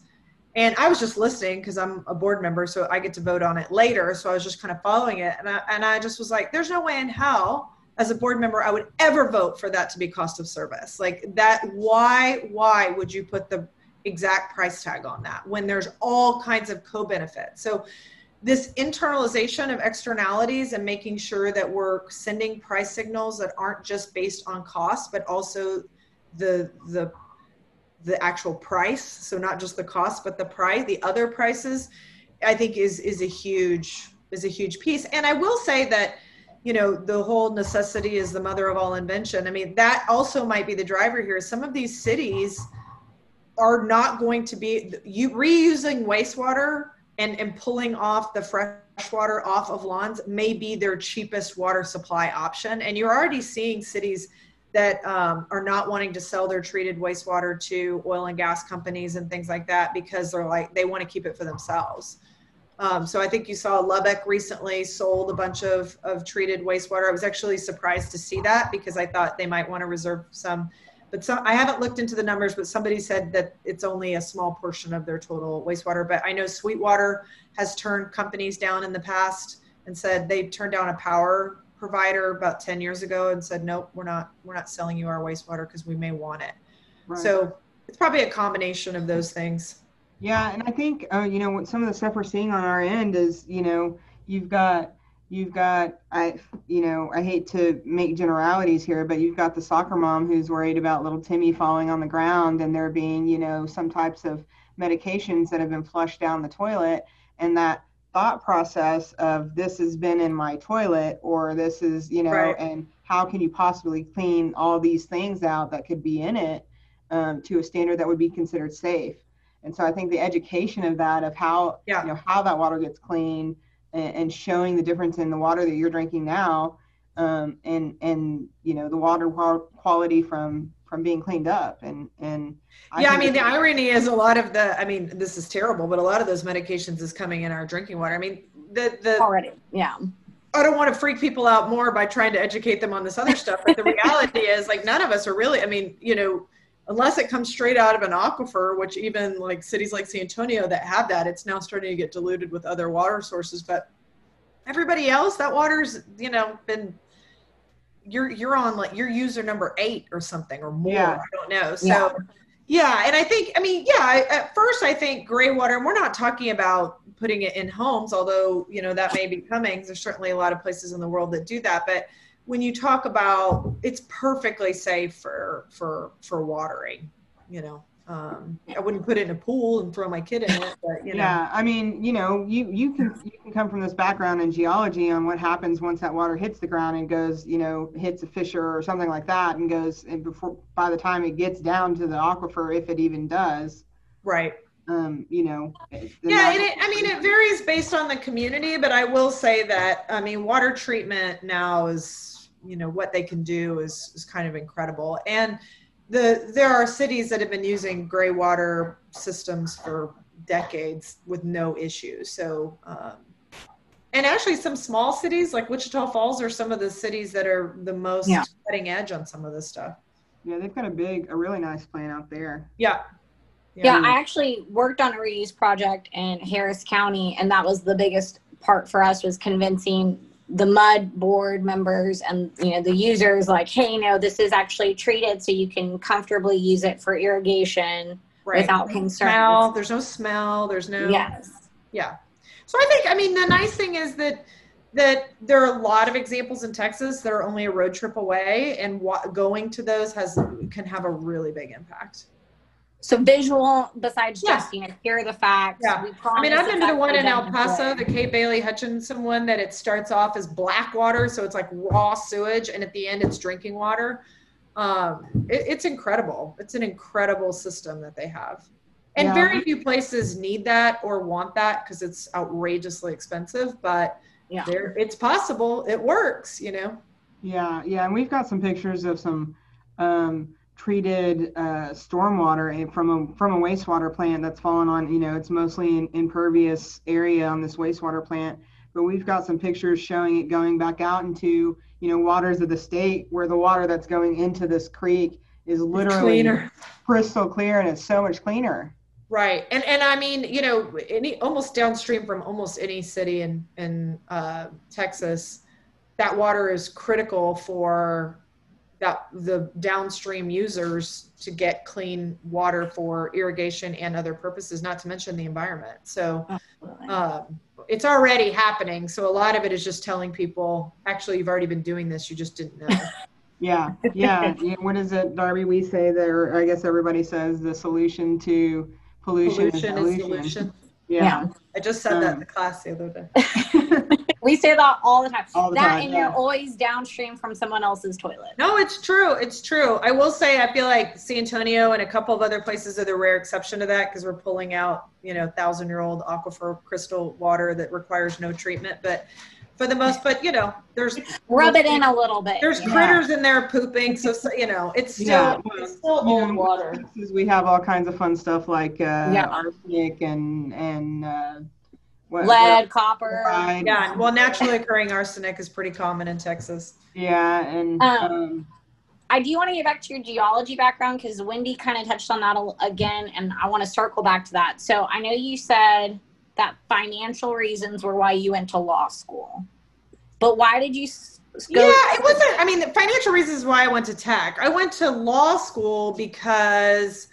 And I was just listening because I'm a board member, so I get to vote on it later. So I was just kind of following it, and I and I just was like, "There's no way in hell." As a board member, I would ever vote for that to be cost of service. Like that, why, why would you put the exact price tag on that when there's all kinds of co-benefits? So this internalization of externalities and making sure that we're sending price signals that aren't just based on cost but also the the the actual price. So not just the cost but the price the other prices i think is is a huge is a huge piece. And i will say that you know the whole necessity is the mother of all invention. I mean that also might be the driver here. Some of these cities are not going to be you reusing wastewater and, and pulling off the fresh water off of lawns may be their cheapest water supply option. And you're already seeing cities that um, are not wanting to sell their treated wastewater to oil and gas companies and things like that because they're like they want to keep it for themselves. Um, so I think you saw Lubbock recently sold a bunch of, of treated wastewater. I was actually surprised to see that because I thought they might want to reserve some. But so, I haven't looked into the numbers, but somebody said that it's only a small portion of their total wastewater. But I know Sweetwater has turned companies down in the past and said they turned down a power provider about 10 years ago and said, nope, we're not, we're not selling you our wastewater because we may want it. Right. So it's probably a combination of those things. Yeah, and I think uh, you know some of the stuff we're seeing on our end is you know you've got you've got I you know I hate to make generalities here, but you've got the soccer mom who's worried about little Timmy falling on the ground and there being you know some types of medications that have been flushed down the toilet, and that thought process of this has been in my toilet or this is you know Right. and how can you possibly clean all these things out that could be in it um, to a standard that would be considered safe and so i think the education of that of how Yeah. you know how that water gets cleaned and, and showing the difference in the water that you're drinking now um, and and you know the water quality from from being cleaned up and and yeah, I mean, the irony is a lot of the, I mean, this is terrible, but a lot of those medications is coming in our drinking water. I mean, the, the, Already. Yeah. I don't want to freak people out more by trying to educate them on this other stuff, but the reality is like none of us are really, I mean, you know, unless it comes straight out of an aquifer, which even like cities like San Antonio that have that, it's now starting to get diluted with other water sources. But everybody else, that water's, you know, been you're you're on like your user number eight or something or more. Yeah. I don't know. So Yeah. yeah, and I think I mean, yeah, at first I think gray water, and we're not talking about putting it in homes, although you know that may be coming. There's certainly a lot of places in the world that do that, but when you talk about it's perfectly safe for for for watering, you know. Um, I wouldn't put it in a pool and throw my kid in it, but you know. yeah i mean you know you you can you can come from this background in geology on what happens once that water hits the ground and goes you know hits a fissure or something like that and goes and before by the time it gets down to the aquifer if it even does Right. um you know Yeah, it, I mean, it varies based on the community, but I will say that, I mean, water treatment now is, you know, what they can do is, is kind of incredible. And the, there are cities that have been using gray water systems for decades with no issues. So, um, and actually some small cities like Wichita Falls are some of the cities that are the most Yeah. cutting edge on some of this stuff. yeah they've got a big a really nice plan out there Yeah. Yeah, I actually worked on a reuse project in Harris County, and that was the biggest part for us was convincing the MUD board members and you know the users like hey no this is actually treated so you can comfortably use it for irrigation Right. without concern there's no smell, there's no. yes Yeah. So I think, I mean, the nice thing is that that there are a lot of examples in Texas that are only a road trip away, and wa- going to those has can have a really big impact. So visual besides Yeah. just you know here are the facts Yeah. we I mean, I've been to the one in El Paso, the Kay Bailey Hutchison one, that it starts off as black water, so it's like raw sewage, and at the end it's drinking water. Um, it, it's incredible. It's an incredible system that they have, and Yeah. very few places need that or want that because it's outrageously expensive. But Yeah. there, it's possible. It works. You know. Yeah, yeah, and we've got some pictures of some um, treated uh, stormwater from a from a wastewater plant that's fallen on. You know, it's mostly an impervious area on this wastewater plant, but we've got some pictures showing it going back out into you know waters of the state where the water that's going into this creek is literally Cleaner. crystal clear and it's so much cleaner. Right. And and I mean, you know, any almost downstream from almost any city in in uh, Texas, that water is critical for that the downstream users to get clean water for irrigation and other purposes, not to mention the environment. So um, it's already happening. So a lot of it is just telling people, actually, you've already been doing this, you just didn't know. Yeah, yeah. yeah. What is it, Darby? We say there. I guess everybody says the solution to pollution, Pollution is is solution. Yeah. I just said that in Um, the class the other day. We say that all the time. All the that time, and yeah. you're always downstream from someone else's toilet. No, it's true. It's true. I will say, I feel like San Antonio and a couple of other places are the rare exception to that because we're pulling out, you know, thousand year old aquifer crystal water that requires no treatment. But for the most, but you know, there's Rub it in a little bit. there's you know? critters in there pooping, so, so you know, it's still Yeah, it's still you old know, water. We have all kinds of fun stuff like uh, Yeah. arsenic and and uh, what, lead, what- copper. Yeah, well, naturally occurring arsenic is pretty common in Texas. Yeah, and Um, um, I do want to get back to your geology background because Wendy kind of touched on that again, and I want to circle back to that. So I know you said that financial reasons were why you went to law school, but why did you go? Yeah, it wasn't. I mean, the financial reasons why I went to tech. I went to law school because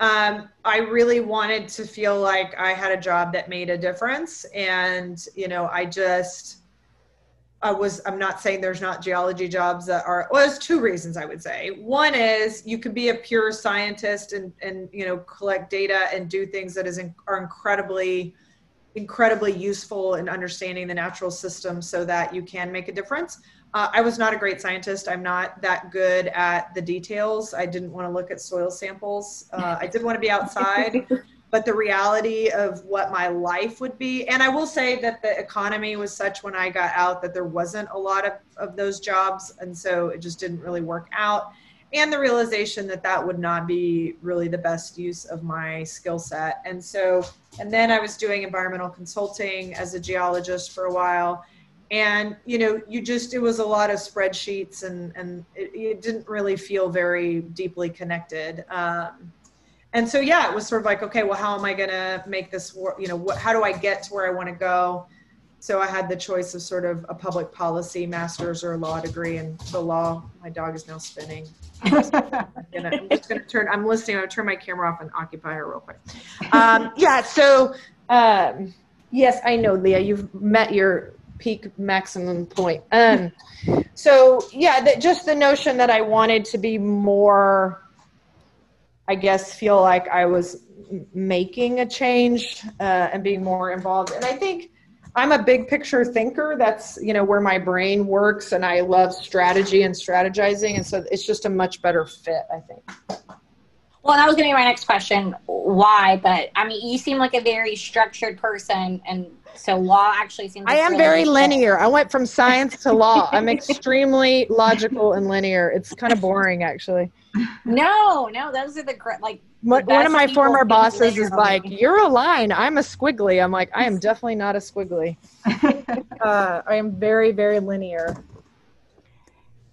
um, I really wanted to feel like I had a job that made a difference, and you know, I just. I was. I'm not saying there's not geology jobs that are. Well, there's two reasons I would say. One is you could be a pure scientist and and you know collect data and do things that is in, are incredibly incredibly useful in understanding the natural system so that you can make a difference. Uh, I was not a great scientist. I'm not that good at the details. I didn't want to look at soil samples. Uh, I did want to be outside, but the reality of what my life would be, and I will say that the economy was such when I got out that there wasn't a lot of, of those jobs. And so it just didn't really work out. And the realization that that would not be really the best use of my skill set. And so, and then I was doing environmental consulting as a geologist for a while and you know you just it was a lot of spreadsheets and and it, it didn't really feel very deeply connected. Um, and so yeah it was sort of like okay well how am i going to make this work you know what, how do i get to where i want to go? So i had the choice of sort of a public policy master's or a law degree and the law my dog is now spinning. I'm, I'm just going to turn i'm listening i'm going to turn my camera off and occupy her real quick. Um, yeah so um, yes i know leah you've met your peak maximum point. Um, so yeah, that just the notion that I wanted to be more, I guess, feel like I was making a change uh, and being more involved. And I think I'm a big picture thinker. That's you know where my brain works, and I love strategy and strategizing. And so it's just a much better fit, I think. Well, that was going to be my next question. Why? But I mean, you seem like a very structured person, and so law actually seems. I am really very good linear. I went from science to law. I'm extremely logical and linear. It's kind of boring, actually. No, no, those are the gr- like. One one of my former bosses is like, "You're a line. I'm a squiggly." I'm like, "I am definitely not a squiggly. Uh, I am very, very linear."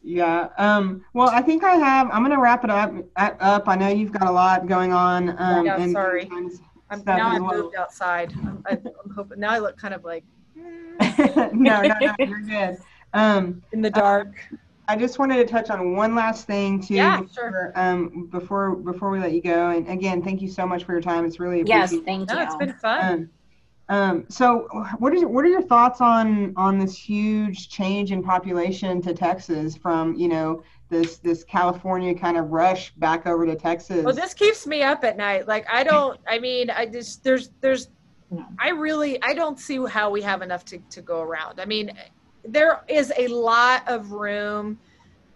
yeah. Um, well, I think I have. I'm gonna wrap it up. Up. I know you've got a lot going on. Um, Yeah, and sorry. sometimes I'm, stuff now I've moved outside. I'm, I'm hoping now I look kind of like no, no, no, you're good. Um, in the dark. I just wanted to touch on one last thing too. Yeah, before, Um, before before we let you go, and again, thank you so much for your time. It's really Yes, appreciated. thank no, it's been fun. Um, um, so, what is what are your thoughts on on this huge change in population to Texas from you know this this California kind of rush back over to Texas? Well, this keeps me up at night. Like I don't. I mean, I just there's there's. I really I don't see how we have enough to to go around. I mean, there is a lot of room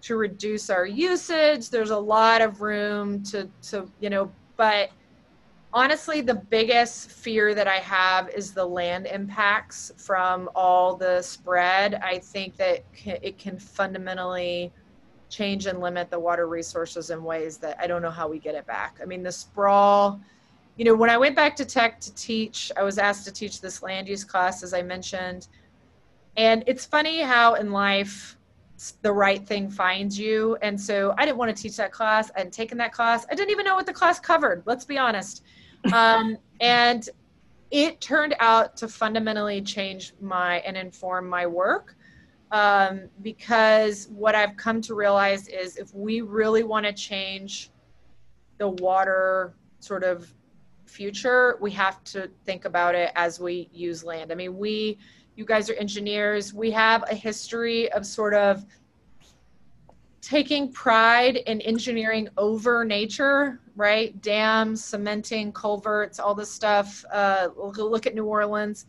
to reduce our usage. There's a lot of room to to you know, but honestly the biggest fear that i have is the land impacts from all the spread i think that it can fundamentally change and limit the water resources in ways that i don't know how we get it back. I mean the sprawl you know when i went back to tech to teach i was asked to teach this land use class as i mentioned. And it's funny how in life the right thing finds you. And so i didn't want to teach that class. I hadn't taken that class. I didn't even know what the class covered let's be honest. Um, and it turned out to fundamentally change my and inform my work um, because what I've come to realize is if we really want to change the water sort of future, we have to think about it as we use land. I mean, we, you guys are engineers, we have a history of sort of taking pride in engineering over nature, right? Dams, cementing, culverts, all this stuff. Uh, look at New Orleans.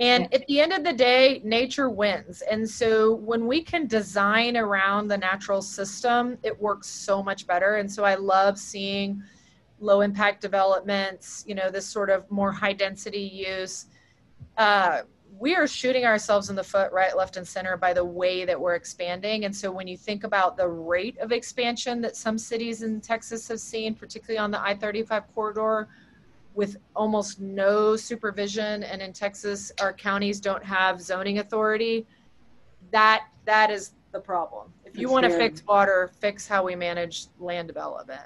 And at the end of the day, nature wins. And so when we can design around the natural system, it works so much better. And so I love seeing low impact developments, you know, this sort of more high density use. Uh, we are shooting ourselves in the foot right, left, and center by the way that we're expanding. And so when you think about the rate of expansion that some cities in Texas have seen, particularly on the I 35 corridor, with almost no supervision, and in Texas, our counties don't have zoning authority, that that is the problem. If you want to fix water, fix how we manage land development.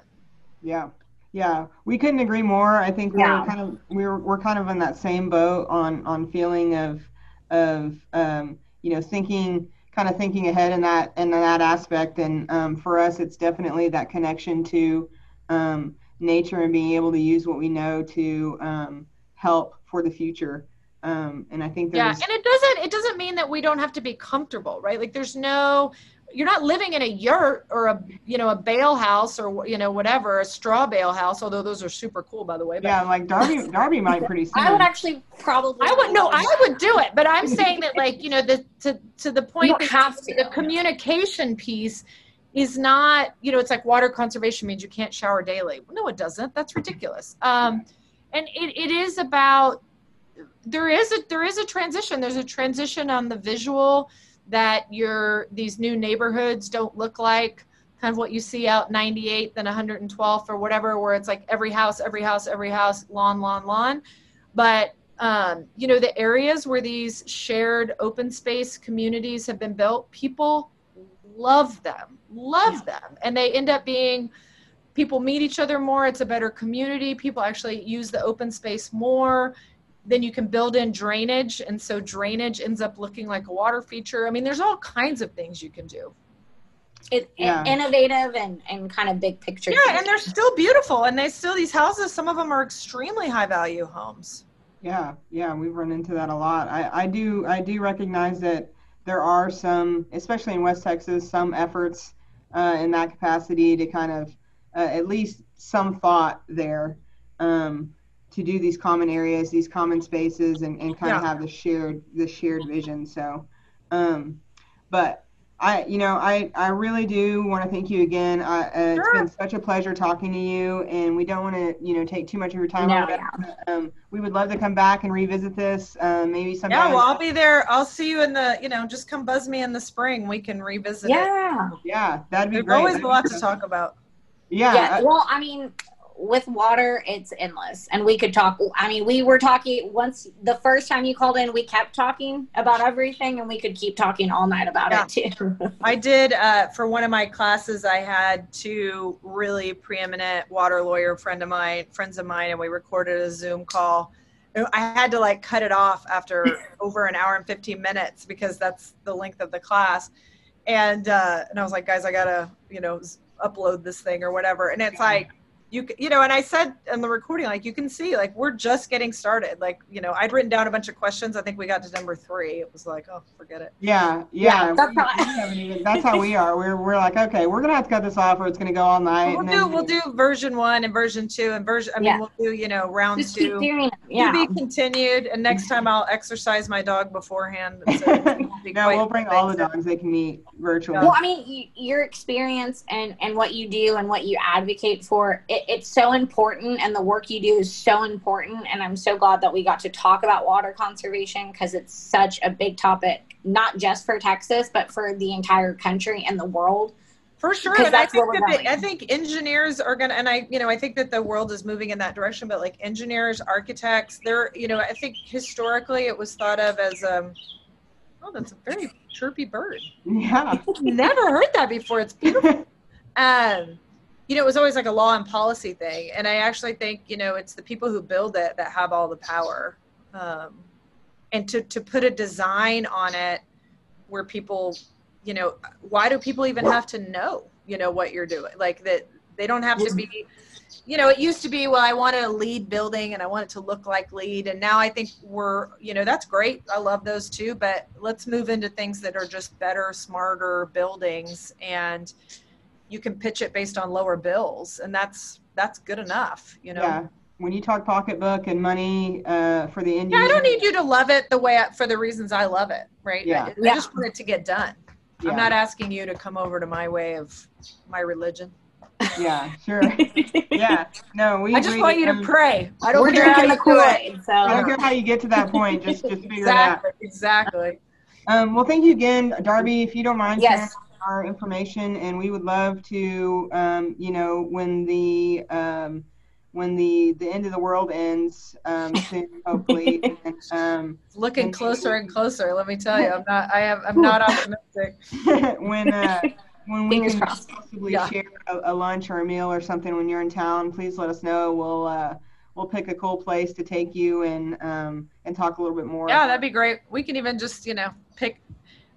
Yeah. Yeah, we couldn't agree more. I think we're kind of we're we're kind of in that same boat on on feeling of of um, you know thinking kind of thinking ahead in that in that aspect. And um, for us, it's definitely that connection to um, nature and being able to use what we know to um, help for the future. Um, and I think yeah, and it doesn't it doesn't mean that we don't have to be comfortable, right? Like there's no you're not living in a yurt or a you know a bale house or you know whatever a straw bale house although those are super cool by the way but. yeah like darby darby might pretty soon i would actually probably i would no i would do it but i'm saying that like you know the to to the point that have to. the communication piece is not you know it's like water conservation means you can't shower daily. No it doesn't. That's ridiculous. Um and it, it is about there is a there is a transition. There's a transition on the visual that your these new neighborhoods don't look like kind of what you see out 98th and 112th or whatever where it's like every house every house every house lawn lawn lawn. But um, you know the areas where these shared open space communities have been built people love them love yeah. them. And they end up being people meet each other more it's a better community people actually use the open space more then you can build in drainage and so drainage ends up looking like a water feature. I mean there's all kinds of things you can do. It's yeah. innovative and, and kind of big picture yeah and they're still beautiful and they still these houses some of them are extremely high value homes. Yeah yeah we've run into that a lot. I, I do i do recognize that there are some especially in west texas some efforts uh, in that capacity to kind of uh, at least some thought there um, to do these common areas, these common spaces, and, and kind yeah. of have the shared the shared vision. So, um, but I, you know, I, I really do want to thank you again. I, uh, sure. It's been such a pleasure talking to you, and we don't want to, you know, take too much of your time. No, yeah. um, we would love to come back and revisit this, uh, maybe sometime. Yeah, well, I'll be there. I'll see you in the, you know, just come buzz me in the spring. We can revisit yeah. it. Yeah, that'd be There's great. always a lot to talk about. Yeah. yeah. Well, I mean, with water, it's endless. And we could talk. I mean, we were talking once the first time you called in, we kept talking about everything and we could keep talking all night about yeah. it too. I did, uh, for one of my classes, I had two really preeminent water lawyer friend of mine, friends of mine, and we recorded a Zoom call. I had to like cut it off after over an hour and 15 minutes because that's the length of the class. And, uh, and I was like, guys, I gotta, you know, upload this thing or whatever. And it's like, you you know and i said in the recording like you can see like we're just getting started. Like you know i'd written down a bunch of questions. I think we got to number three. It was like oh forget it. Yeah yeah, yeah that's, how, even, that's how we are. We're, we're like okay we're gonna have to cut this off or it's gonna go all night we'll do then, we'll do version one and version two and version i mean yeah. we'll do you know round just two. yeah. to be continued and next time i'll exercise my dog beforehand. So no we'll bring all the dogs they can meet virtually. Well i mean your experience and and what you do and what you advocate for it, it's so important and the work you do is so important and i'm so glad that we got to talk about water conservation because it's such a big topic not just for texas but for the entire country and the world. For sure and I think, that I think engineers are going to and i you know i think that the world is moving in that direction but like engineers architects they're you know i think historically it was thought of as um oh that's a very chirpy bird. Yeah. Never heard that before. It's beautiful. Um you know, it was always like a law and policy thing. And I actually think, you know, it's the people who build it that have all the power. Um, and to, to put a design on it where people, you know, why do people even have to know, you know, what you're doing? Like that they don't have to be, you know, it used to be, well, I want a LEED building and I want it to look like LEED. And now I think we're, you know, that's great. I love those too, but let's move into things that are just better, smarter buildings and, you can pitch it based on lower bills, and that's that's good enough. You know. Yeah. When you talk pocketbook and money uh, for the end Yeah, I don't need you to love it the way I, for the reasons I love it, right? Yeah. I, I Yeah. just want it to get done. yeah, I'm not asking you to come over to my way of my religion. Yeah, sure. yeah. No, we. I just we, want you to um, pray. I don't We're care how drinking the you do it. Kool-Aid, I don't care how you get to that point. Just, just figure it out. Exactly. Exactly. Um, well, thank you again, Darby. If you don't mind Yes. Our information, and we would love to, um, you know, when the um, when the the end of the world ends um, soon, hopefully. and, um, looking you. closer and closer. Let me tell you, I'm not. I have. I'm not optimistic. when uh, when we Fingers can crossed. possibly Yeah. share a, a lunch or a meal or something when you're in town, please let us know. We'll uh, we'll pick a cool place to take you and um, and talk a little bit more. Yeah, that'd be great. We can even just, you know, pick.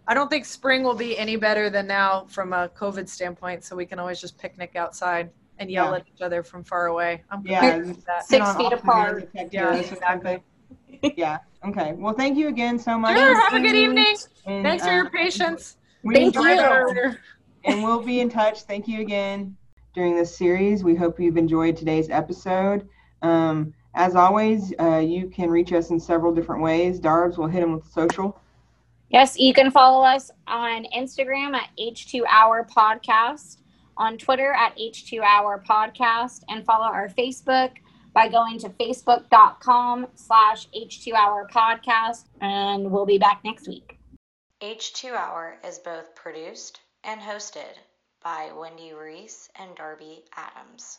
I don't think spring will be any better than now from a COVID standpoint, so we can always just picnic outside and yell Yeah. at each other from far away. I'm Yeah, that. sit Six on feet apart. ends of Texas Yeah, exactly. yeah. Okay. Well, thank you again so much. Sure. Have a good evening. And, Thanks for uh, your patience. we Thank you. and we'll be in touch. Thank you again during this series. We hope you've enjoyed today's episode. Um, as always, uh, you can reach us in several different ways. Darbs will hit them with social. Yes, you can follow us on Instagram at H2 Hour Podcast, on Twitter at H2 Hour Podcast, and follow our Facebook by going to facebook.com slash H2 Hour Podcast. And we'll be back next week. H2 Hour is both produced and hosted by Wendy Reese and Darby Adams.